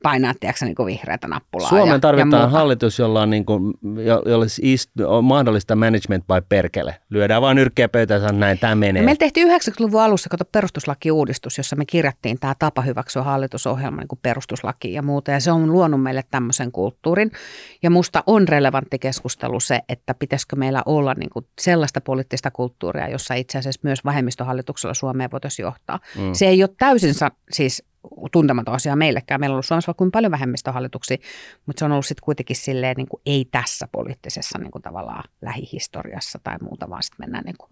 painaa, tiedäksä, niin kuin vihreätä nappulaa.
Suomeen
ja,
tarvitaan
ja muuta.
hallitus, jolla on, niin kuin, jo- jolle ist, on mahdollista management by perkele. Lyödään vain nyrkkeä pöytään ja näin tämä menee.
No meillä tehtiin 90-luvun alussa kato perustuslakiuudistus, jossa me kirjattiin tämä tapa hyväksyä hallitusohjelma niin kuin perustuslaki ja muuta. Ja se on luonut meille tämmöisen kulttuurin. Ja musta on relevantti keskustelu se, että pitäisikö meillä olla niin kuin sellaista poliittista kulttuuria, jossa itse asiassa myös vähemmistöhallituksella Suomea voitaisiin johtaa. Mm. Se ei ole täysin siis tuntematon asia meillekään. Meillä on ollut Suomessa vaikka kuinka paljon vähemmistöhallituksia, mutta se on ollut sitten kuitenkin silleen niin kuin ei tässä poliittisessa niin kuin tavallaan lähihistoriassa tai muuta, vaan sitten mennään niin kuin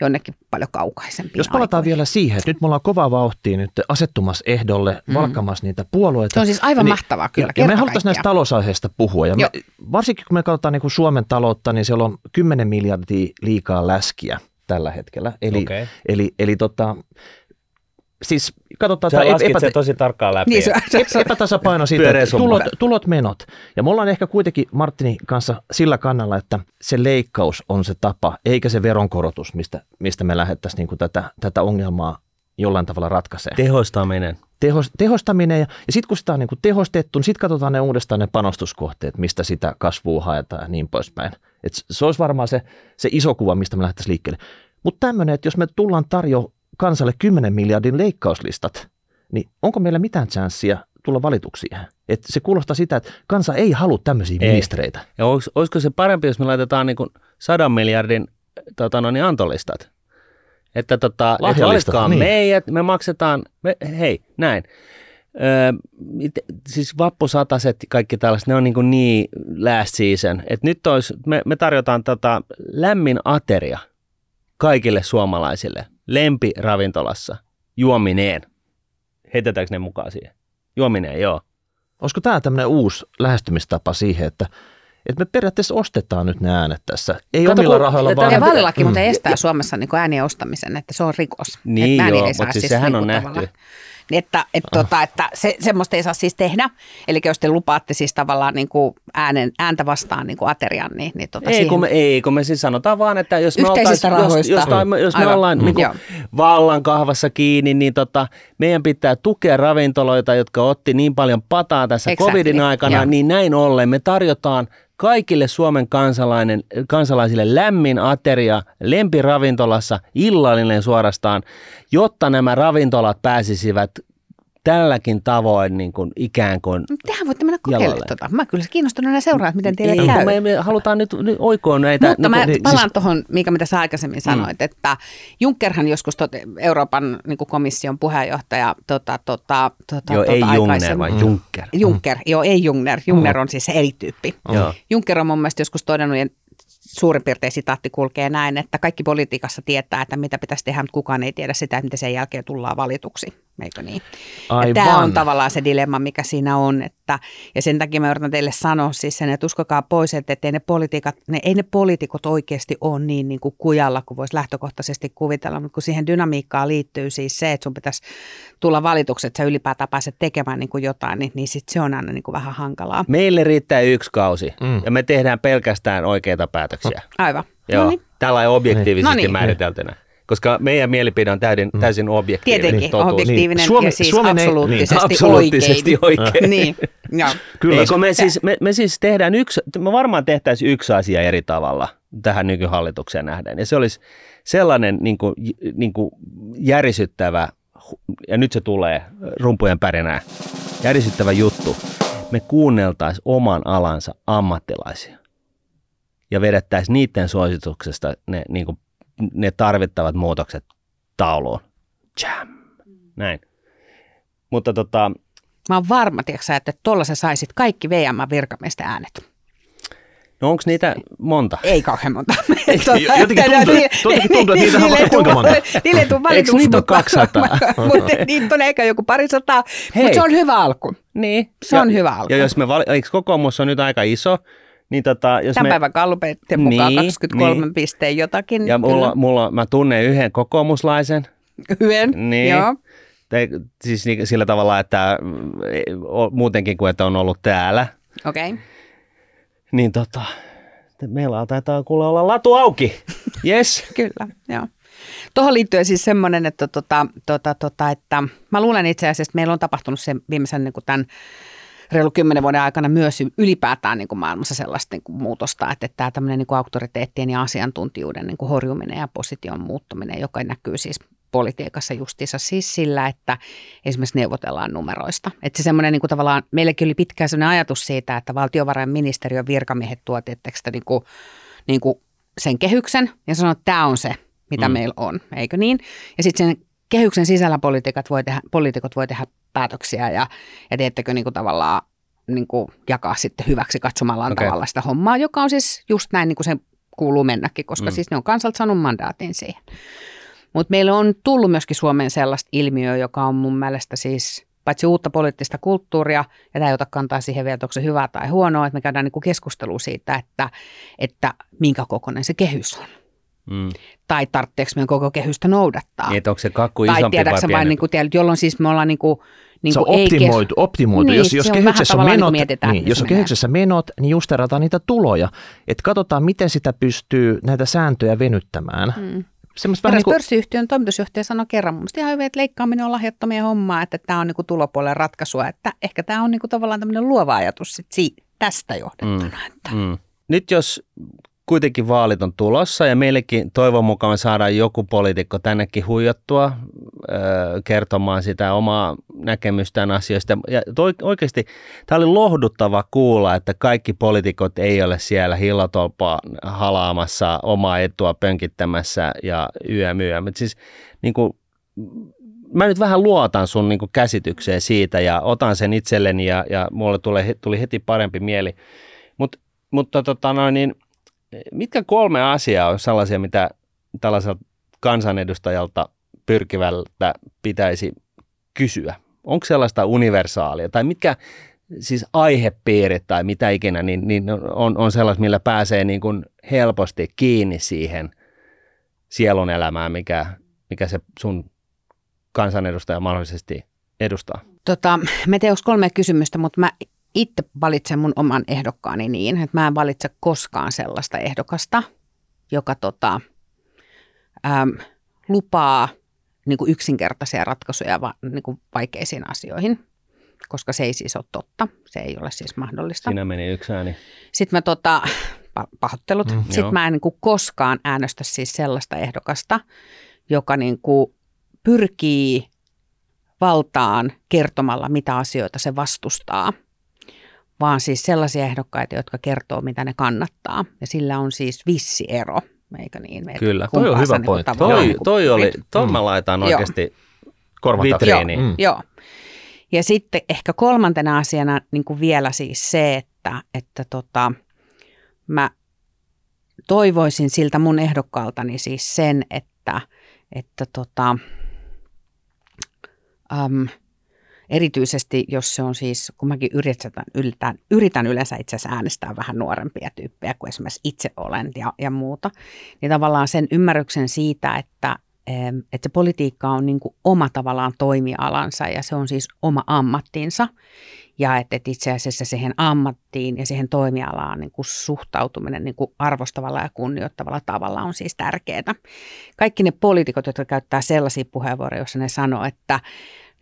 jonnekin paljon kaukaisempiin
Jos palataan
aikoihin.
vielä siihen, että nyt me ollaan kovaa vauhtia nyt asettumassa ehdolle, mm. valkkamassa niitä puolueita.
Se on siis aivan mahtavaa kyllä,
Ja, ja me haluttaisiin näistä talousaiheista puhua. Ja me, varsinkin kun me katsotaan niin kuin Suomen taloutta, niin siellä on 10 miljardia liikaa läskiä tällä hetkellä. Eli,
Okei.
eli, eli tota, siis katsotaan
Sä
tämä epä,
tosi tarkkaan läpi.
Niin, se, se,
ep- epätasapaino siitä, tulot, tulot, menot. Ja me ollaan ehkä kuitenkin Martinin kanssa sillä kannalla, että se leikkaus on se tapa, eikä se veronkorotus, mistä, mistä me lähdettäisiin niin kuin tätä, tätä ongelmaa jollain tavalla ratkaisemaan
Tehostaminen.
tehos, tehostaminen ja, ja sitten kun sitä on niin kuin tehostettu, niin sitten katsotaan ne uudestaan ne panostuskohteet, mistä sitä kasvua haetaan ja niin poispäin. Et se olisi varmaan se, se iso kuva, mistä me lähdettäisiin liikkeelle. Mutta tämmöinen, että jos me tullaan tarjoa kansalle 10 miljardin leikkauslistat, niin onko meillä mitään chanssiä tulla valituksi? Et se kuulostaa sitä, että kansa ei halua tämmöisiä
Ei.
ministereitä.
Ja olis, olisiko se parempi, jos me laitetaan niin kuin sadan miljardin tota, no, niin antolistat? Että tota, et valitkaa
niin.
meidät, me maksetaan, me, hei, näin. Öö, it- siis vappusataset, kaikki tällaiset, ne on niin, kuin niin last season. Et nyt olisi, me, me tarjotaan tota lämmin ateria kaikille suomalaisille lempiravintolassa juomineen. Heitetäänkö ne mukaan siihen? Juomineen, joo.
Olisiko tämä tämmöinen uusi lähestymistapa siihen, että, että me periaatteessa ostetaan nyt ne äänet tässä. Ei
Kato,
omilla rahoilla, vaan...
ja vaalilaki
Mm.
muuten estää Suomessa niin äänien ostamisen, että se on rikos.
Niin
että ääniä
joo,
ei saa
mutta siis sehän on
niin kuin
nähty.
Niin että, että, tota, että se, semmoista ei saa siis tehdä. Eli jos te lupaatte siis tavallaan niin kuin äänen, ääntä vastaan niin kuin aterian, niin, niin tota
Ei
siihen-
kun, me, ei, kun me siis sanotaan vaan, että jos me, oltais, jos, jos, jos, jos me
Aivan.
ollaan
Mm.
niin
Joo.
vallan kahvassa kiinni, niin tota, meidän pitää tukea ravintoloita, jotka otti niin paljon pataa tässä
Exactly.
covidin aikana,
Joo.
niin näin ollen me tarjotaan kaikille Suomen kansalainen, kansalaisille lämmin ateria lempiravintolassa, illallinen suorastaan, jotta nämä ravintolat pääsisivät tälläkin tavoin niin kuin ikään kuin
Tehän voitte mennä kokeilemaan tota. Mä kyllä kiinnostuneena seuraan, että miten teille
ei,
käy.
me, me halutaan nyt, nyt oikoa näitä.
Mutta mä
niin,
palaan tuohon, mikä mitä sä aikaisemmin sanoit, että Junckerhan joskus tote, Euroopan niin kuin komission puheenjohtaja tota, tota, tota,
Joo,
tota,
ei Jungner, vaan Juncker.
Juncker, joo, ei Jungner. Jungner on siis eri tyyppi.
Joo.
Juncker on mun mielestä joskus todennut, ja suurin piirtein sitaatti kulkee näin, että kaikki politiikassa tietää, että mitä pitäisi tehdä, mutta kukaan ei tiedä sitä, että miten sen jälkeen tullaan valituksi. Eikö niin? Ja Tämä
Aivan.
on tavallaan se dilemma, mikä siinä on. Että, ja sen takia mä yritän teille sanoa siis sen, että uskokaa pois, että ei ne, politiikat, ne, ei ne poliitikot oikeasti ole niin, niin kuin kujalla kuin voisi lähtökohtaisesti kuvitella. Mutta kun siihen dynamiikkaan liittyy siis se, että sun pitäisi tulla valituksi, että sä ylipäätään pääset tekemään niin kuin jotain, niin, niin sit se on aina niin kuin vähän hankalaa.
Meille riittää yksi kausi
Mm.
ja me tehdään pelkästään oikeita päätöksiä.
Aivan.
Joo,
No niin.
tällä objektiivisesti
No niin.
määriteltynä. Koska meidän mielipide on täysin, täysin objektiivinen
Tietenkin,
totuus.
objektiivinen
Niin. Suomi-
ja siis
Suomen ei-
absoluuttisesti,
niin,
absoluuttisesti oikein.
niin, joo.
Kyllä.
Eikö me, siis, me, me siis tehdään yksi, me varmaan tehtäisiin yksi asia eri tavalla tähän nykyhallitukseen nähden. Ja se olisi sellainen niin kuin, niin kuin järisyttävä, ja nyt se tulee rumpujen pärinää, järisyttävä juttu. Me kuunneltaisiin oman alansa ammattilaisia ja vedettäisiin niiden suosituksesta ne, niin kuin, ne tarvittavat muutokset tauluun. Jam. Näin. Mutta tota,
Mä oon varma, tiiäksä, että tuolla sä saisit kaikki VM-virkamiesten äänet.
No onko niitä monta?
Ei kauhean monta. (laughs)
Jotenkin tuntuu, jotenkin tuntuu että niitä on vaikka kuinka monta.
Niille ei tule valituksi.
niitä ole
mutta-
200? (laughs)
Mutta niitä on ehkä joku parisataa,
Hei.
mutta se on hyvä alku.
Niin.
Se on hyvä alku.
Ja jos me, vali- eikö kokoomus on nyt aika iso, niin tota, jos
Tämän
me,
päivän kallupeiden mukaan
Niin,
23
niin.
pisteen jotakin.
ja mulla,
kyllä.
mulla, mä tunnen yhden kokoomuslaisen,
Yhden,
Niin.
joo.
te, siis ni- sillä tavalla, että mm, muutenkin kuin että on ollut täällä,
Okei. Okay.
niin tota, meillä taitaa kuule olla latu auki. (laughs) Yes.
Kyllä, joo. Tuohon liittyen siis semmoinen, että, tota, tota, tota, että mä luulen itse asiassa, että meillä on tapahtunut se viimeisen niin kuin tämän reilu kymmenen vuoden aikana myös ylipäätään niin kuin maailmassa sellaista niin kuin muutosta, että, että tämä tämmöinen niin kuin auktoriteettien ja asiantuntijuuden niin kuin horjuminen ja position muuttuminen, joka näkyy siis politiikassa justiinsa siis sillä, että esimerkiksi neuvotellaan numeroista. Että se semmoinen niin kuin tavallaan, meilläkin oli pitkään sellainen ajatus siitä, että valtiovarainministeriön virkamiehet tuo tietysti niin kuin, niin kuin sen kehyksen ja sanoo, että tämä on se, mitä mm. meillä on, eikö niin? Ja sitten sen kehyksen sisällä poliitikot voi tehdä, poliitikot voi tehdä päätöksiä ja, ja teettekö niin kuin tavallaan niin kuin jakaa sitten hyväksi katsomallaan okay. tavalla sitä hommaa, joka on siis just näin niin kuin se kuuluu mennäkin, koska
Mm.
siis ne on kansalta saanut mandaatin siihen. Mutta meillä on tullut myöskin Suomeen sellaista ilmiöä, joka on mun mielestä siis paitsi uutta poliittista kulttuuria, ja tämä ei ota kantaa siihen vielä, että onko se hyvää tai huonoa, että me käydään niin keskustelua siitä, että, että minkä kokoinen se kehys on.
Mm.
Tai tarvitseeko meidän koko kehystä noudattaa.
Niin, onko se kakku
tai
isompi vai
tiedätkö sä vain, niin kuin, jolloin siis me ollaan niin kuin, niin
se on
kuin ei kes-
optimoitu, optimoitu.
Niin,
jos, jos kehyksessä on
niin
menot, niin,
että
jos on kehyksessä menot, niin justerataan niitä tuloja. Että katsotaan, miten sitä pystyy näitä sääntöjä venyttämään.
Mm.
Semmoista vähän niin kuin,
pörssiyhtiön toimitusjohtaja sanoi kerran, mun ihan hyvin, että leikkaaminen on lahjattomia hommaa, että tämä on niin kuin tulopuolen ratkaisua, että ehkä tämä on niin kuin tavallaan tämmöinen luova ajatus sit si- tästä johdettuna. Mm. Että.
Mm. Nyt jos kuitenkin vaalit on tulossa ja meillekin toivon mukaan me saadaan joku poliitikko tännekin huijattua kertomaan sitä omaa näkemystään asioista. Ja toi, oikeasti tämä oli lohduttava kuulla, että kaikki poliitikot ei ole siellä hillotolpaa halaamassa omaa etua pönkittämässä ja yömyö. Mutta siis niin kuin, mä nyt vähän luotan sun niin kuin käsitykseen siitä ja otan sen itselleni ja, ja mulle tuli, tuli heti parempi mieli. Mut, mutta tota noin, niin, mitkä kolme asiaa on sellaisia, mitä tällaiselta kansanedustajalta pyrkivältä pitäisi kysyä? Onko sellaista universaalia tai mitkä siis aihepiirit tai mitä ikinä, niin, niin on, on sellaista, millä pääsee niin kuin helposti kiinni siihen sielun elämään, mikä, mikä se sun kansanedustaja mahdollisesti edustaa.
Tota, me teos kolme kysymystä, mutta mä itse valitsen mun oman ehdokkaani niin, että mä en valitse koskaan sellaista ehdokasta, joka tota, äm, lupaa niin kuin yksinkertaisia ratkaisuja va, niin kuin vaikeisiin asioihin, koska se ei siis ole totta. Se ei ole siis mahdollista.
Siinä meni yksi ääni.
Sitten mä tota, pa- pahoittelut.
Mm,
Mm,
joo.
Sitten mä en niin kuin koskaan äänestä siis sellaista ehdokasta, joka niin kuin pyrkii valtaan kertomalla, mitä asioita se vastustaa, vaan siis sellaisia ehdokkaita, jotka kertoo, mitä ne kannattaa. Ja sillä on siis vissi ero, eikö niin? Et
Kyllä.
Toi on hyvä
niinku
pointti.
tavallaan
Toi,
niinku
toi oli, ton
Mm.
mä laitan
Joo.
oikeasti vitriiniin.
Mm.
Joo. Ja sitten ehkä kolmantena asiana niin kuin vielä siis se, että, että tota, mä toivoisin siltä mun ehdokkaaltani siis sen, että, että tota, äm, erityisesti jos se on siis, kun mäkin yritän, yritän, yritän yleensä itse asiassa äänestää vähän nuorempia tyyppejä kuin esimerkiksi itse olen ja, ja muuta, niin tavallaan sen ymmärryksen siitä, että, että se politiikka on niin kuin oma tavallaan toimialansa ja se on siis oma ammattinsa. Ja että, että itse asiassa siihen ammattiin ja siihen toimialaan niin kuin suhtautuminen niin kuin arvostavalla ja kunnioittavalla tavalla on siis tärkeää. Kaikki ne poliitikot, jotka käyttää sellaisia puheenvuoroja, joissa ne sanoo, että,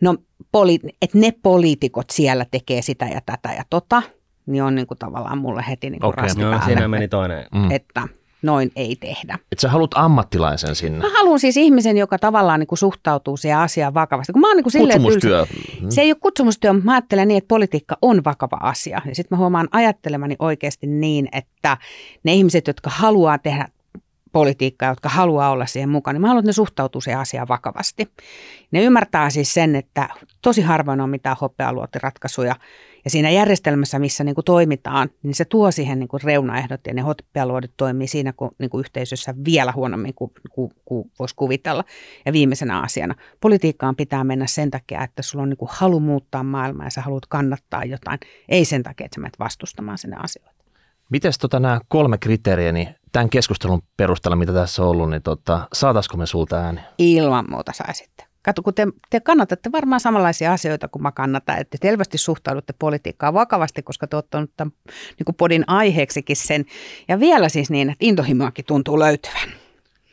no, poli- että ne poliitikot siellä tekee sitä ja tätä ja tota, niin on niin kuin tavallaan mulle heti niin kuin
Okei.
rasti päälle,
siinä meni toinen.
Mm.
että noin ei tehdä.
Et sä haluat ammattilaisen sinne.
Mä haluan siis ihmisen, joka tavallaan niin kuin suhtautuu siihen asiaan vakavasti. Kun mä oon niin kuin silleen
Kutsumustyö.
tylsä- Se ei ole kutsumustyö, mutta mä ajattelen niin, että politiikka on vakava asia. Ja sitten mä huomaan ajattelemani oikeasti niin, että ne ihmiset, jotka haluaa tehdä politiikkaa, jotka haluaa olla siihen mukaan, niin mä haluan, että ne suhtautuu siihen asiaan vakavasti. Ne ymmärtää siis sen, että tosi harvoin on mitään hopealuotiratkaisuja. Ja siinä järjestelmässä, missä niin kuin toimitaan, niin se tuo siihen niin kuin reunaehdot ja ne hotpialuodot toimii siinä kuin, niin kuin yhteisössä vielä huonommin kuin, kuin, kuin voisi kuvitella. Ja viimeisenä asiana, politiikkaan pitää mennä sen takia, että sulla on niin kuin halu muuttaa maailmaa ja sä haluat kannattaa jotain, ei sen takia, että sä menet vastustamaan sinne asioita.
Miten tota nämä kolme kriteeriä, niin tämän keskustelun perusteella, mitä tässä on ollut, niin tota, saataisiko me sulta ääni?
Ilman muuta saisitte. Kato, kun te, te kannatatte varmaan samanlaisia asioita kuin mä kannatan, että te selvästi suhtaudutte politiikkaan vakavasti, koska te olette tämän niin kuin podin aiheeksikin sen. Ja vielä siis niin, että intohimoakin tuntuu löytyvän.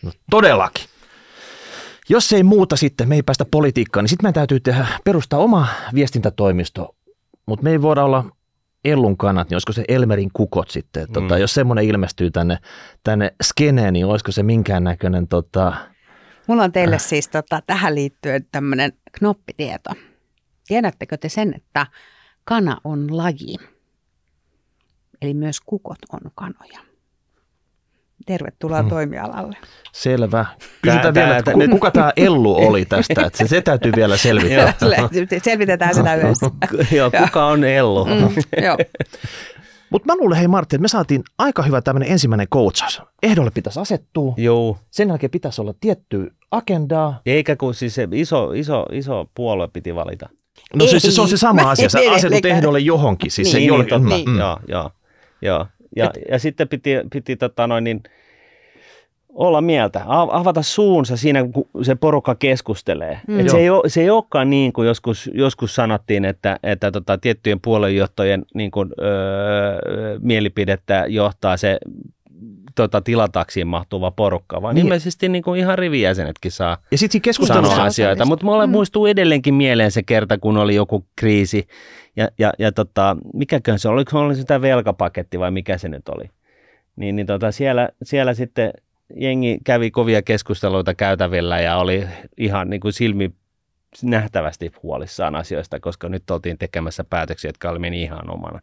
No todellakin. Jos ei muuta sitten, me ei päästä politiikkaan, niin sitten meidän täytyy tehdä, perustaa oma viestintätoimisto. Mutta me ei voida olla Ellun kannat, niin olisiko se Elmerin kukot sitten? Tota, mm. Tota, jos semmoinen ilmestyy tänne, tänne skeneen, niin olisiko se minkäännäköinen tota,
Mulla on teille äh. siis tota, tähän liittyen tämmöinen knoppitieto. Tiedättekö te sen, että kana on laji? Eli myös kukot on kanoja. Tervetuloa hmm. toimialalle.
Selvä. Kysytään tää, vielä, tää, että kuka tämä Ellu oli tästä, että se, se täytyy vielä selvittää. (laughs)
Selvitetään sitä yhdessä. (laughs)
joo, kuka on Ellu? Mm,
joo. (laughs)
Mutta mä luulen, hei Martti, että me saatiin aika hyvä tämmöinen ensimmäinen coachaus. Ehdolle pitäisi asettua.
Joo.
Sen jälkeen pitäisi olla tietty agendaa.
Eikä kun siis se iso, iso, iso puolue piti valita.
No se, se, on se sama asia, sä asetut ehdolle johonkin. Siis
niin, se niin, totta. Niin. Mm. Joo, joo, joo. Ja, Et, ja sitten piti, piti tota noin, niin, olla mieltä, avata suunsa siinä, kun se porukka keskustelee. Mm. Et se, ei ole, se ei olekaan niin kuin joskus, joskus sanottiin, että, että tota, tiettyjen puoluejohtojen niin kuin, öö, mielipidettä johtaa se tota, tilataksiin mahtuva porukka, vaan niin. ilmeisesti niin kuin ihan rivijäsenetkin saa
ja sit
sanoa asioita. Mutta mulle mm. muistuu edelleenkin mieleen se kerta, kun oli joku kriisi, ja, ja, ja tota, mikäkään se oli, oliko oli sitä velkapaketti vai mikä se nyt oli. Niin, niin tota, siellä, siellä sitten jengi kävi kovia keskusteluita käytävillä ja oli ihan niin kuin silmi nähtävästi huolissaan asioista, koska nyt oltiin tekemässä päätöksiä, jotka oli meni ihan omana,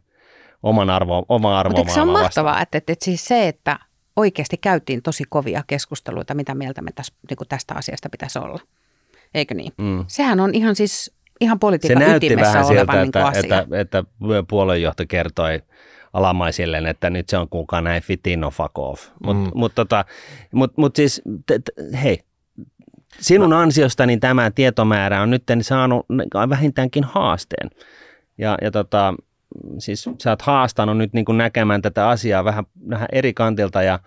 oman arvo, oma arvo
Mutta se on mahtavaa, että, että, että siis se, että oikeasti käytiin tosi kovia keskusteluita, mitä mieltä me tästä, niin tästä asiasta pitäisi olla. Eikö niin? Mm. Sehän on ihan siis ihan politiikan
se näytti
ytimessä
vähän
siltä,
niin että, asia. Että, että, että puoluejohto kertoi alamaisilleen, että nyt se on kukaan näin fitin no fuck off. Mutta mm. mut, tota, mut, mut siis, t, t, hei, sinun no. ansiostani tämä tietomäärä on nyt saanut vähintäänkin haasteen. Ja, ja tota, siis sä oot haastanut nyt niin kuin näkemään tätä asiaa vähän, vähän eri kantilta ja,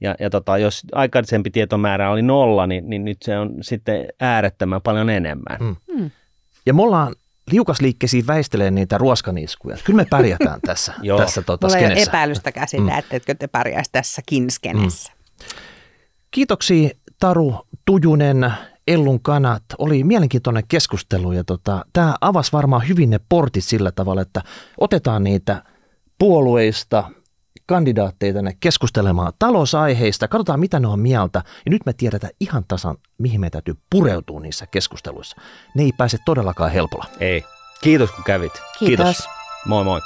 ja, ja tota, jos aikaisempi tietomäärä oli nolla, niin, niin nyt se on sitten äärettömän paljon enemmän. Mm. Mm.
Ja me ollaan liukasliikkeisiin väistelee niitä ruoskaniskuja. Kyllä me pärjätään tässä, (laughs) tässä tota,
Mulla skenessä. ei ole epäilystäkään sitä, mm. että te pärjäisi tässäkin skenessä. Mm.
Kiitoksia Taru Tujunen, Ellun kanat. Oli mielenkiintoinen keskustelu ja tota, tämä avasi varmaan hyvin ne portit sillä tavalla, että otetaan niitä puolueista, kandidaatteja tänne keskustelemaan talousaiheista, katsotaan mitä ne on mieltä ja nyt me tiedetään ihan tasan, mihin me täytyy pureutua niissä keskusteluissa. Ne ei pääse todellakaan helpolla.
Ei. Kiitos kun kävit.
Kiitos. Kiitos.
Moi moi.